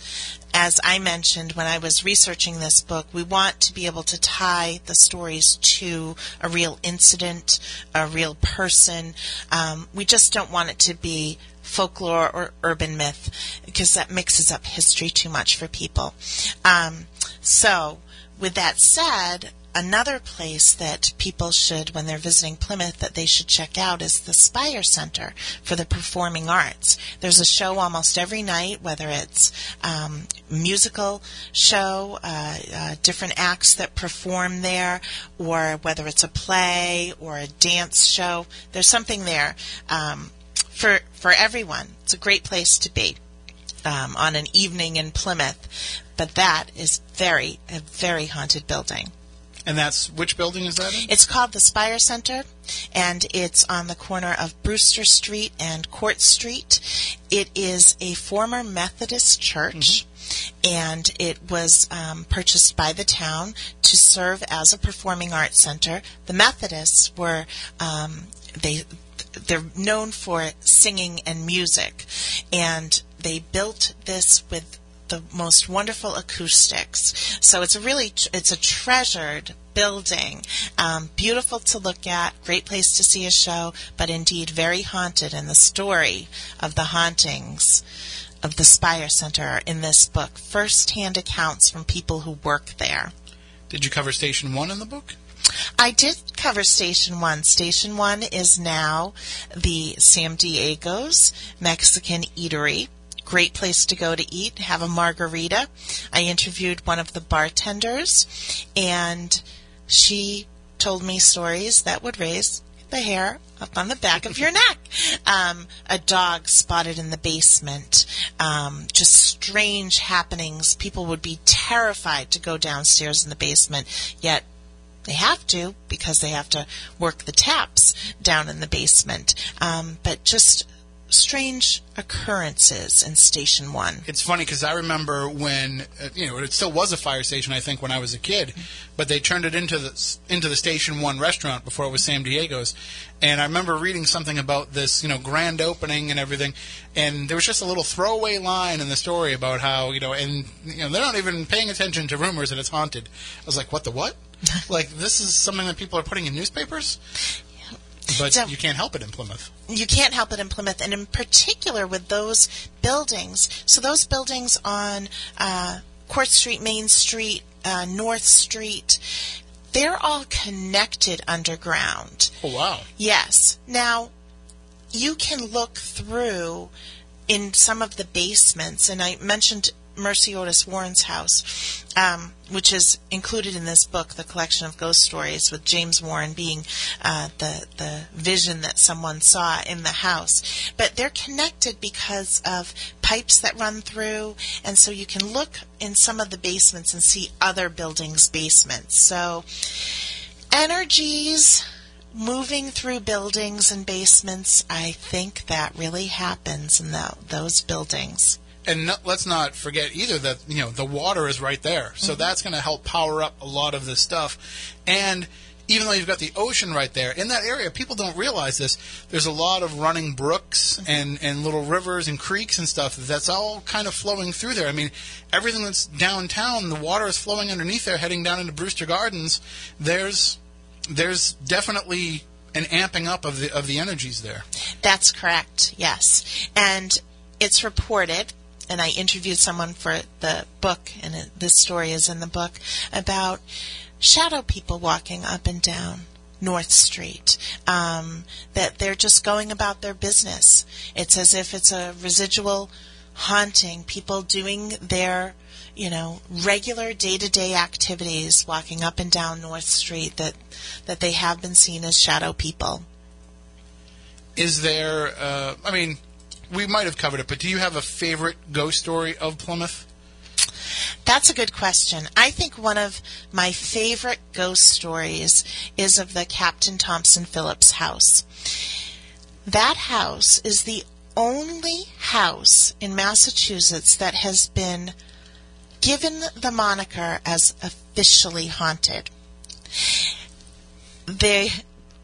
as I mentioned when I was researching this book, we want to be able to tie the stories to a real incident, a real person. Um, we just don't want it to be folklore or urban myth because that mixes up history too much for people. Um, so, with that said, another place that people should, when they're visiting Plymouth, that they should check out is the Spire Center for the Performing Arts. There's a show almost every night, whether it's um, musical show, uh, uh, different acts that perform there, or whether it's a play or a dance show. There's something there um, for for everyone. It's a great place to be. Um, on an evening in Plymouth, but that is very a very haunted building. And that's which building is that in? It's called the Spire Center, and it's on the corner of Brewster Street and Court Street. It is a former Methodist church. Mm-hmm. And it was um, purchased by the town to serve as a performing arts center. The Methodists were um, they they're known for singing and music, and they built this with the most wonderful acoustics. So it's a really it's a treasured building, um, beautiful to look at, great place to see a show, but indeed very haunted. And the story of the hauntings of the Spire Center are in this book, first-hand accounts from people who work there. Did you cover Station One in the book? I did cover Station One. Station One is now the Sam Diego's Mexican Eatery great place to go to eat, have a margarita. I interviewed one of the bartenders, and she told me stories that would raise the hair up on the back of your neck. Um, a dog spotted in the basement. Um, just strange happenings. People would be terrified to go downstairs in the basement, yet they have to because they have to work the taps down in the basement. Um, but just strange occurrences in Station One. It's funny because I remember when uh, you know it still was a fire station. I think when I was a kid, but they turned it into the into the Station One restaurant before it was Sam Diego's. And I remember reading something about this, you know, grand opening and everything. And there was just a little throwaway line in the story about how you know, and you know, they're not even paying attention to rumors that it's haunted. I was like, what the what? like this is something that people are putting in newspapers. But so, you can't help it in Plymouth. You can't help it in Plymouth, and in particular with those buildings. So those buildings on uh, Court Street, Main Street, uh, North Street, they're all connected underground. Oh wow. Yes. Now, you can look through in some of the basements, and I mentioned Mercy Otis Warren's house, um, which is included in this book, the collection of ghost stories, with James Warren being uh, the the vision that someone saw in the house. But they're connected because of pipes that run through, and so you can look in some of the basements and see other buildings' basements. So energies moving through buildings and basements, I think that really happens in the, those buildings. And no, let's not forget either that you know the water is right there, so mm-hmm. that's going to help power up a lot of this stuff. And even though you've got the ocean right there in that area, people don't realize this. There's a lot of running brooks mm-hmm. and and little rivers and creeks and stuff that's all kind of flowing through there. I mean, everything that's downtown, the water is flowing underneath there, heading down into Brewster Gardens. There's there's definitely an amping up of the of the energies there. That's correct, yes. And it's reported, and I interviewed someone for the book, and it, this story is in the book, about shadow people walking up and down North Street. Um, that they're just going about their business. It's as if it's a residual haunting, people doing their you know, regular day-to-day activities, walking up and down North Street that that they have been seen as shadow people. Is there? Uh, I mean, we might have covered it, but do you have a favorite ghost story of Plymouth? That's a good question. I think one of my favorite ghost stories is of the Captain Thompson Phillips house. That house is the only house in Massachusetts that has been given the moniker as officially haunted. They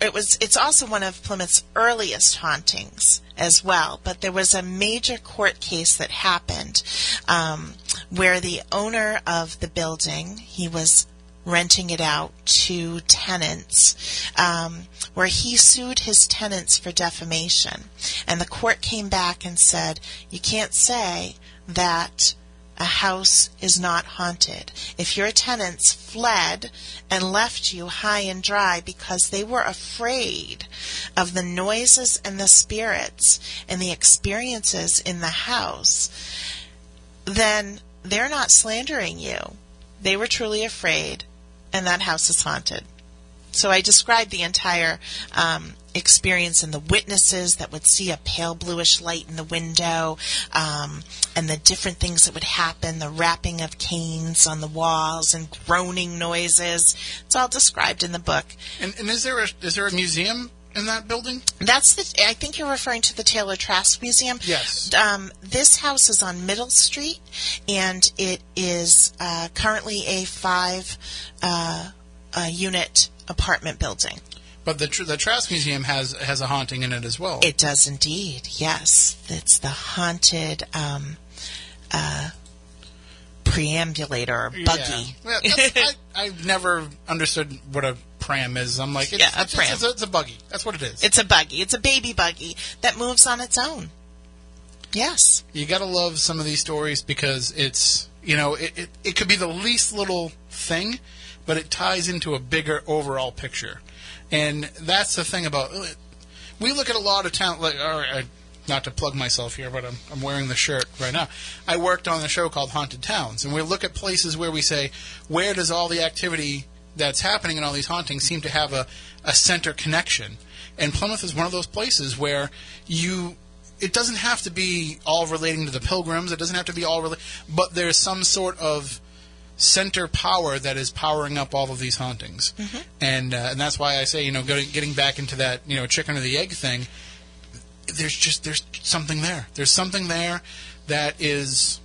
it was it's also one of Plymouth's earliest hauntings as well. But there was a major court case that happened um, where the owner of the building he was renting it out to tenants, um, where he sued his tenants for defamation, and the court came back and said you can't say that a house is not haunted. If your tenants fled and left you high and dry because they were afraid of the noises and the spirits and the experiences in the house, then they're not slandering you. They were truly afraid, and that house is haunted. So I described the entire um, experience and the witnesses that would see a pale bluish light in the window um, and the different things that would happen the rapping of canes on the walls and groaning noises it's all described in the book And, and is there a is there a museum in that building? that's the i think you're referring to the taylor trask museum Yes. um, this house is on middle street and it is uh, currently a five uh, uh, unit apartment building But the the Trask Museum has has a haunting in it as well. It does indeed. Yes, it's the haunted um, uh, preambulator or buggy. Yeah. Well, I, I've never understood what a pram is. I'm like, it's, Yeah, a it's, pram. It's, a, it's a buggy. That's what it is. It's a buggy. It's a baby buggy that moves on its own. Yes. you gotta love some of these stories because it's you know it, it, it could be the least little thing, but it ties into a bigger overall picture, and that's the thing about we look at a lot of town like not to plug myself here, but I'm I'm wearing the shirt right now. I worked on a show called Haunted Towns, and we look at places where we say where does all the activity that's happening in all these hauntings seem to have a, a center connection. And Plymouth is one of those places where you it doesn't have to be all relating to the pilgrims. It doesn't have to be all related, but there's some sort of center power that is powering up all of these hauntings, and uh, and that's why I say you know getting getting back into that you know chicken or the egg thing. There's just there's something there. There's something there that is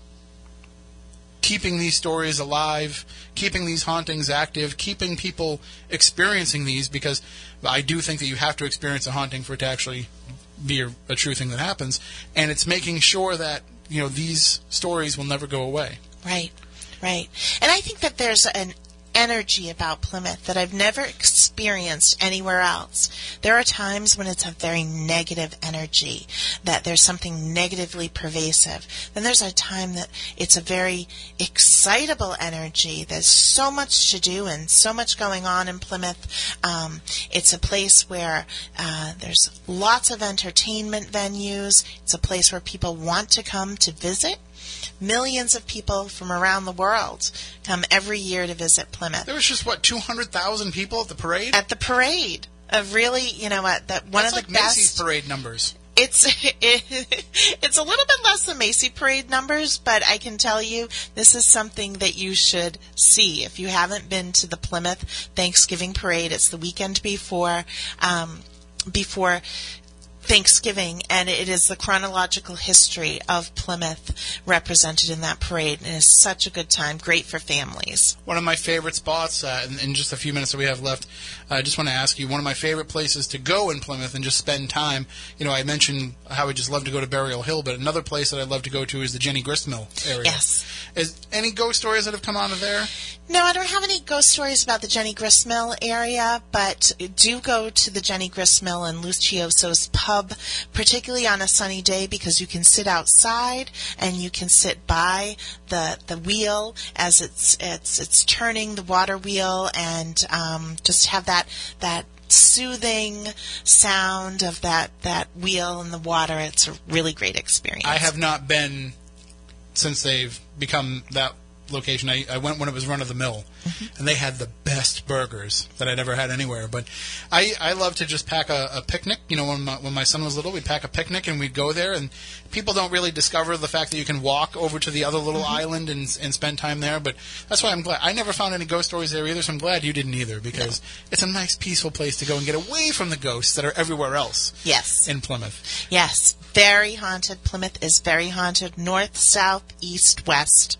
keeping these stories alive, keeping these hauntings active, keeping people experiencing these because I do think that you have to experience a haunting for it to actually be a, a true thing that happens, and it's making sure that you know these stories will never go away. Right. Right. And I think that there's an energy about Plymouth that I've never experienced anywhere else. There are times when it's a very negative energy, that there's something negatively pervasive. Then there's a time that it's a very excitable energy. There's so much to do and so much going on in Plymouth. Um, it's a place where uh, there's lots of entertainment venues. It's a place where people want to come to visit. Millions of people from around the world come every year to visit Plymouth There was just what two hundred thousand people at the parade. at the parade. Of really, you know what? That one That's of like the Macy's best. parade numbers. It's it, it's a little bit less than Macy Parade numbers, but I can tell you this is something that you should see if you haven't been to the Plymouth Thanksgiving Parade. It's the weekend before um, before Thanksgiving, and it is the chronological history of Plymouth represented in that parade, and it's such a good time, great for families. One of my favorite spots, uh, in, in just a few minutes that we have left, I just want to ask you one of my favorite places to go in Plymouth and just spend time. You know, I mentioned how I just love to go to Burial Hill, but another place that I love to go to is the Jenney Gristmill area. Yes. Is any ghost stories that have come out of there? No, I don't have any ghost stories about the Jenney Gristmill area, but do go to the Jenney Gristmill and Lucioso's pub, particularly on a sunny day, because you can sit outside and you can sit by the the wheel as it's it's it's turning the water wheel, and um, just have that that soothing sound of that that wheel in the water. It's a really great experience. I have not been since they've become that location. I, I went when it was run of the mill, mm-hmm. and they had the best burgers that I'd ever had anywhere. But I, I love to just pack a, a picnic. You know, when my, when my son was little, we'd pack a picnic and we'd go there. And people don't really discover the fact that you can walk over to the other little island and, and spend time there. But that's why I'm glad. I never found any ghost stories there either, so I'm glad you didn't either because it's a nice, peaceful place to go and get away from the ghosts that are everywhere else yes. in Plymouth. Yes, very haunted. Plymouth is very haunted. North, south, east, west.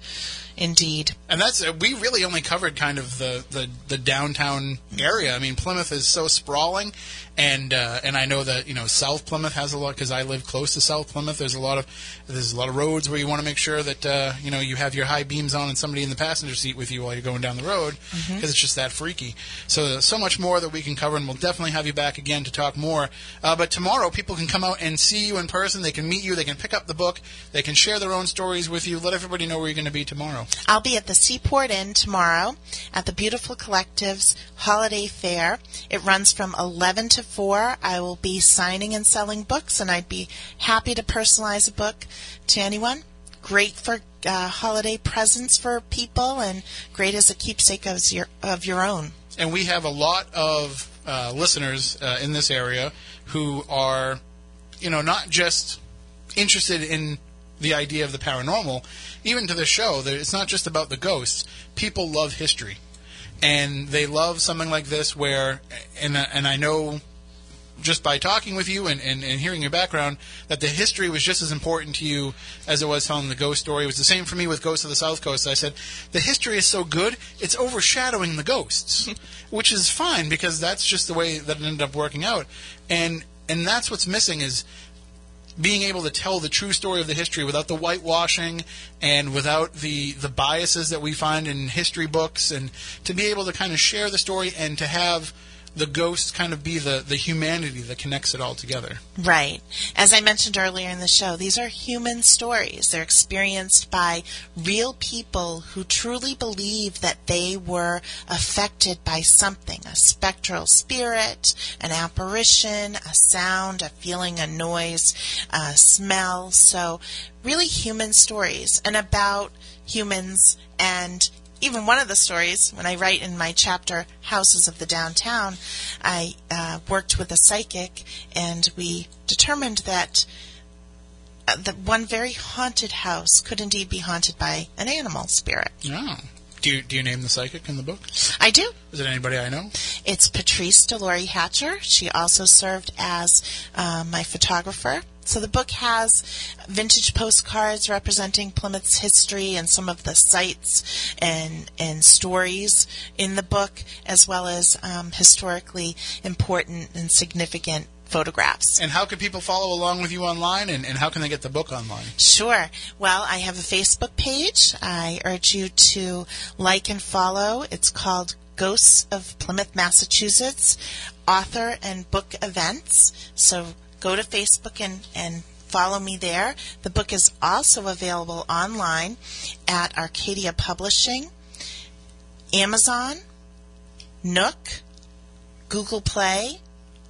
Indeed. And that's uh, we really only covered kind of the, the, the downtown area. I mean, Plymouth is so sprawling, and uh, and I know that you know South Plymouth has a lot because I live close to South Plymouth. There's a lot of there's a lot of roads where you want to make sure that uh, you know you have your high beams on and somebody in the passenger seat with you while you're going down the road because it's just that freaky. So so much more that we can cover, and we'll definitely have you back again to talk more. Uh, but tomorrow, people can come out and see you in person. They can meet you. They can pick up the book. They can share their own stories with you. Let everybody know where you're going to be tomorrow. I'll be at the Seaport Inn tomorrow at the Beautiful Collective's Holiday Fair. It runs from 11 to 4. I will be signing and selling books, and I'd be happy to personalize a book to anyone. Great for uh, holiday presents for people, and great as a keepsake of your, of your own. and we have a lot of uh, listeners uh, in this area who are, you know, not just interested in the idea of the paranormal. Even to the show, that it's not just about the ghosts. People love history, and they love something like this. Where, and and I know just by talking with you and, and, and hearing your background that the history was just as important to you as it was telling the ghost story. It was the same for me with Ghosts of the South Coast. I said, the history is so good, it's overshadowing the ghosts, which is fine because that's just the way that it ended up working out. And and that's what's missing is being able to tell the true story of the history without the whitewashing and without the the biases that we find in history books and to be able to kind of share the story and to have the ghosts kind of be the, the humanity that connects it all together. Right. As I mentioned earlier in the show, these are human stories. They're experienced by real people who truly believe that they were affected by something a spectral spirit, an apparition, a sound, a feeling, a noise, a smell. So, really human stories and about humans and even one of the stories, when I write in my chapter Houses of the Downtown, I uh, worked with a psychic and we determined that uh, the one very haunted house could indeed be haunted by an animal spirit. Oh. Do you, do you name the psychic in the book? I do. Is it anybody I know? It's Patrice Delory Hatcher. She also served as uh, my photographer. So the book has vintage postcards representing Plymouth's history and some of the sites and and stories in the book, as well as um, historically important and significant photographs. And how can people follow along with you online, and, and how can they get the book online? Sure. Well, I have a Facebook page. I urge you to like and follow. It's called Ghosts of Plymouth, Massachusetts, author and book events. So go to Facebook and, and follow me there. The book is also available online at Arcadia Publishing, Amazon, Nook, Google Play,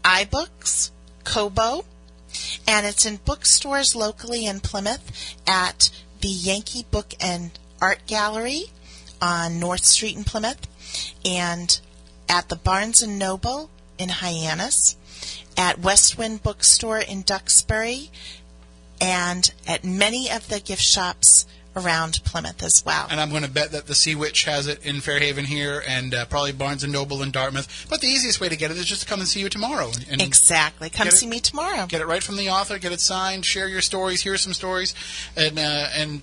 iBooks, Kobo, and it's in bookstores locally in Plymouth at the Yankee Book and Art Gallery on North Street in Plymouth, and at the Barnes and Noble in Hyannis, at Westwind Bookstore in Duxbury, and at many of the gift shops around Plymouth as well. And I'm going to bet that the Sea Witch has it in Fairhaven here, and uh, probably Barnes and Noble in Dartmouth. But the easiest way to get it is just to come and see you tomorrow. And, and exactly. Come Get it- see me tomorrow. Get it right from the author. Get it signed. Share your stories. Hear some stories, and uh, and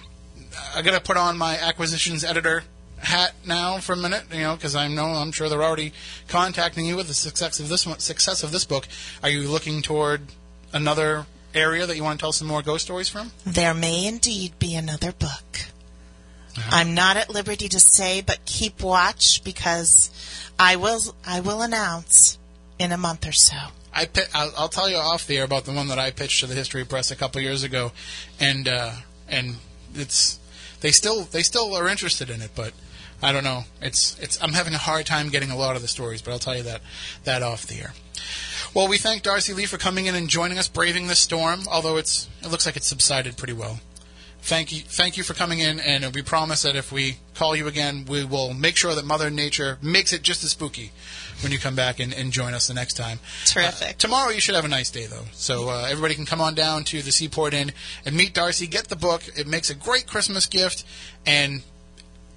I'm gonna put on my acquisitions editor hat now for a minute, you know, because I know I'm sure they're already contacting you with the success of this one, success of this book. Are you looking toward another area that you want to tell some more ghost stories from? There may indeed be another book. I'm not at liberty to say, but keep watch because I will. I will announce in a month or so. I pi- I'll, I'll tell you off the air about the one that I pitched to the History Press a couple years ago, and uh, and it's they still they still are interested in it, but I don't know. It's it's I'm having a hard time getting a lot of the stories, but I'll tell you that that off the air. Well, we thank Darcy Lee for coming in and joining us, braving the storm. Although it's it looks like it's subsided pretty well. Thank you, thank you for coming in, and we promise that if we call you again, we will make sure that Mother Nature makes it just as spooky when you come back and, and join us the next time. Terrific. Uh, tomorrow you should have a nice day though, so uh, everybody can come on down to the Seaport Inn and meet Darcy. Get the book; it makes a great Christmas gift, and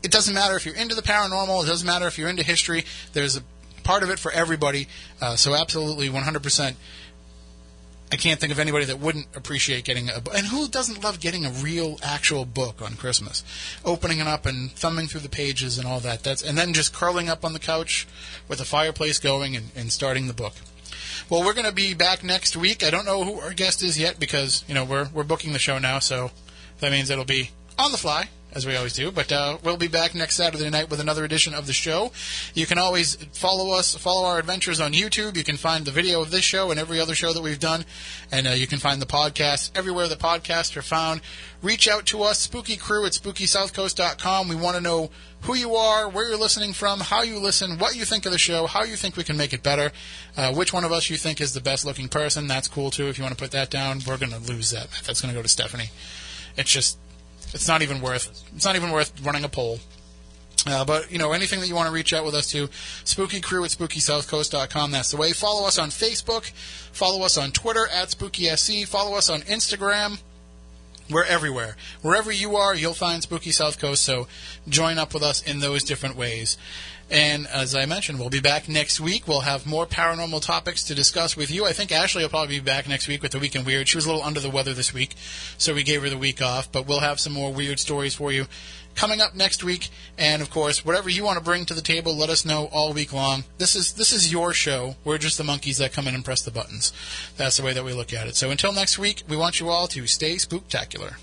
it doesn't matter if you're into the paranormal. It doesn't matter if you're into history. There's a part of it for everybody. Uh, so absolutely, 100%. I can't think of anybody that wouldn't appreciate getting a book. And who doesn't love getting a real, actual book on Christmas? Opening it up and thumbing through the pages and all that. That's and then just curling up on the couch with the fireplace going and, and starting the book. Well, we're going to be back next week. I don't know who our guest is yet because you know we're we're booking the show now, so that means it'll be on the fly as we always do. But uh, we'll be back next Saturday night with another edition of the show. You can always follow us, follow our adventures on YouTube. You can find the video of this show and every other show that we've done, and uh, you can find the podcast everywhere the podcasts are found. Reach out to us, Spooky Crew at SpookySouthCoast.com. We want to know who you are, where you're listening from, how you listen, what you think of the show, how you think we can make it better, uh, which one of us you think is the best looking person. That's cool too. If you want to put that down, we're going to lose that. That's going to go to Stephanie. It's just it's not even worth it's not even worth running a poll. Uh, but you know anything that you want to reach out with us to, spooky crew at spookysouthcoast.com. That's the way. Follow us on Facebook. Follow us on Twitter at SpookySC. Follow us on Instagram. We're everywhere. Wherever you are, you'll find Spooky South Coast. So join up with us in those different ways. And as I mentioned, we'll be back next week. We'll have more paranormal topics to discuss with you. I think Ashley will probably be back next week with the Week in Weird. She was a little under the weather this week, so we gave her the week off. But we'll have some more weird stories for you coming up next week. And of course, whatever you want to bring to the table, let us know all week long. This is this is your show. We're just the monkeys that come in and press the buttons. That's the way that we look at it. So until next week, we want you all to stay spooktacular.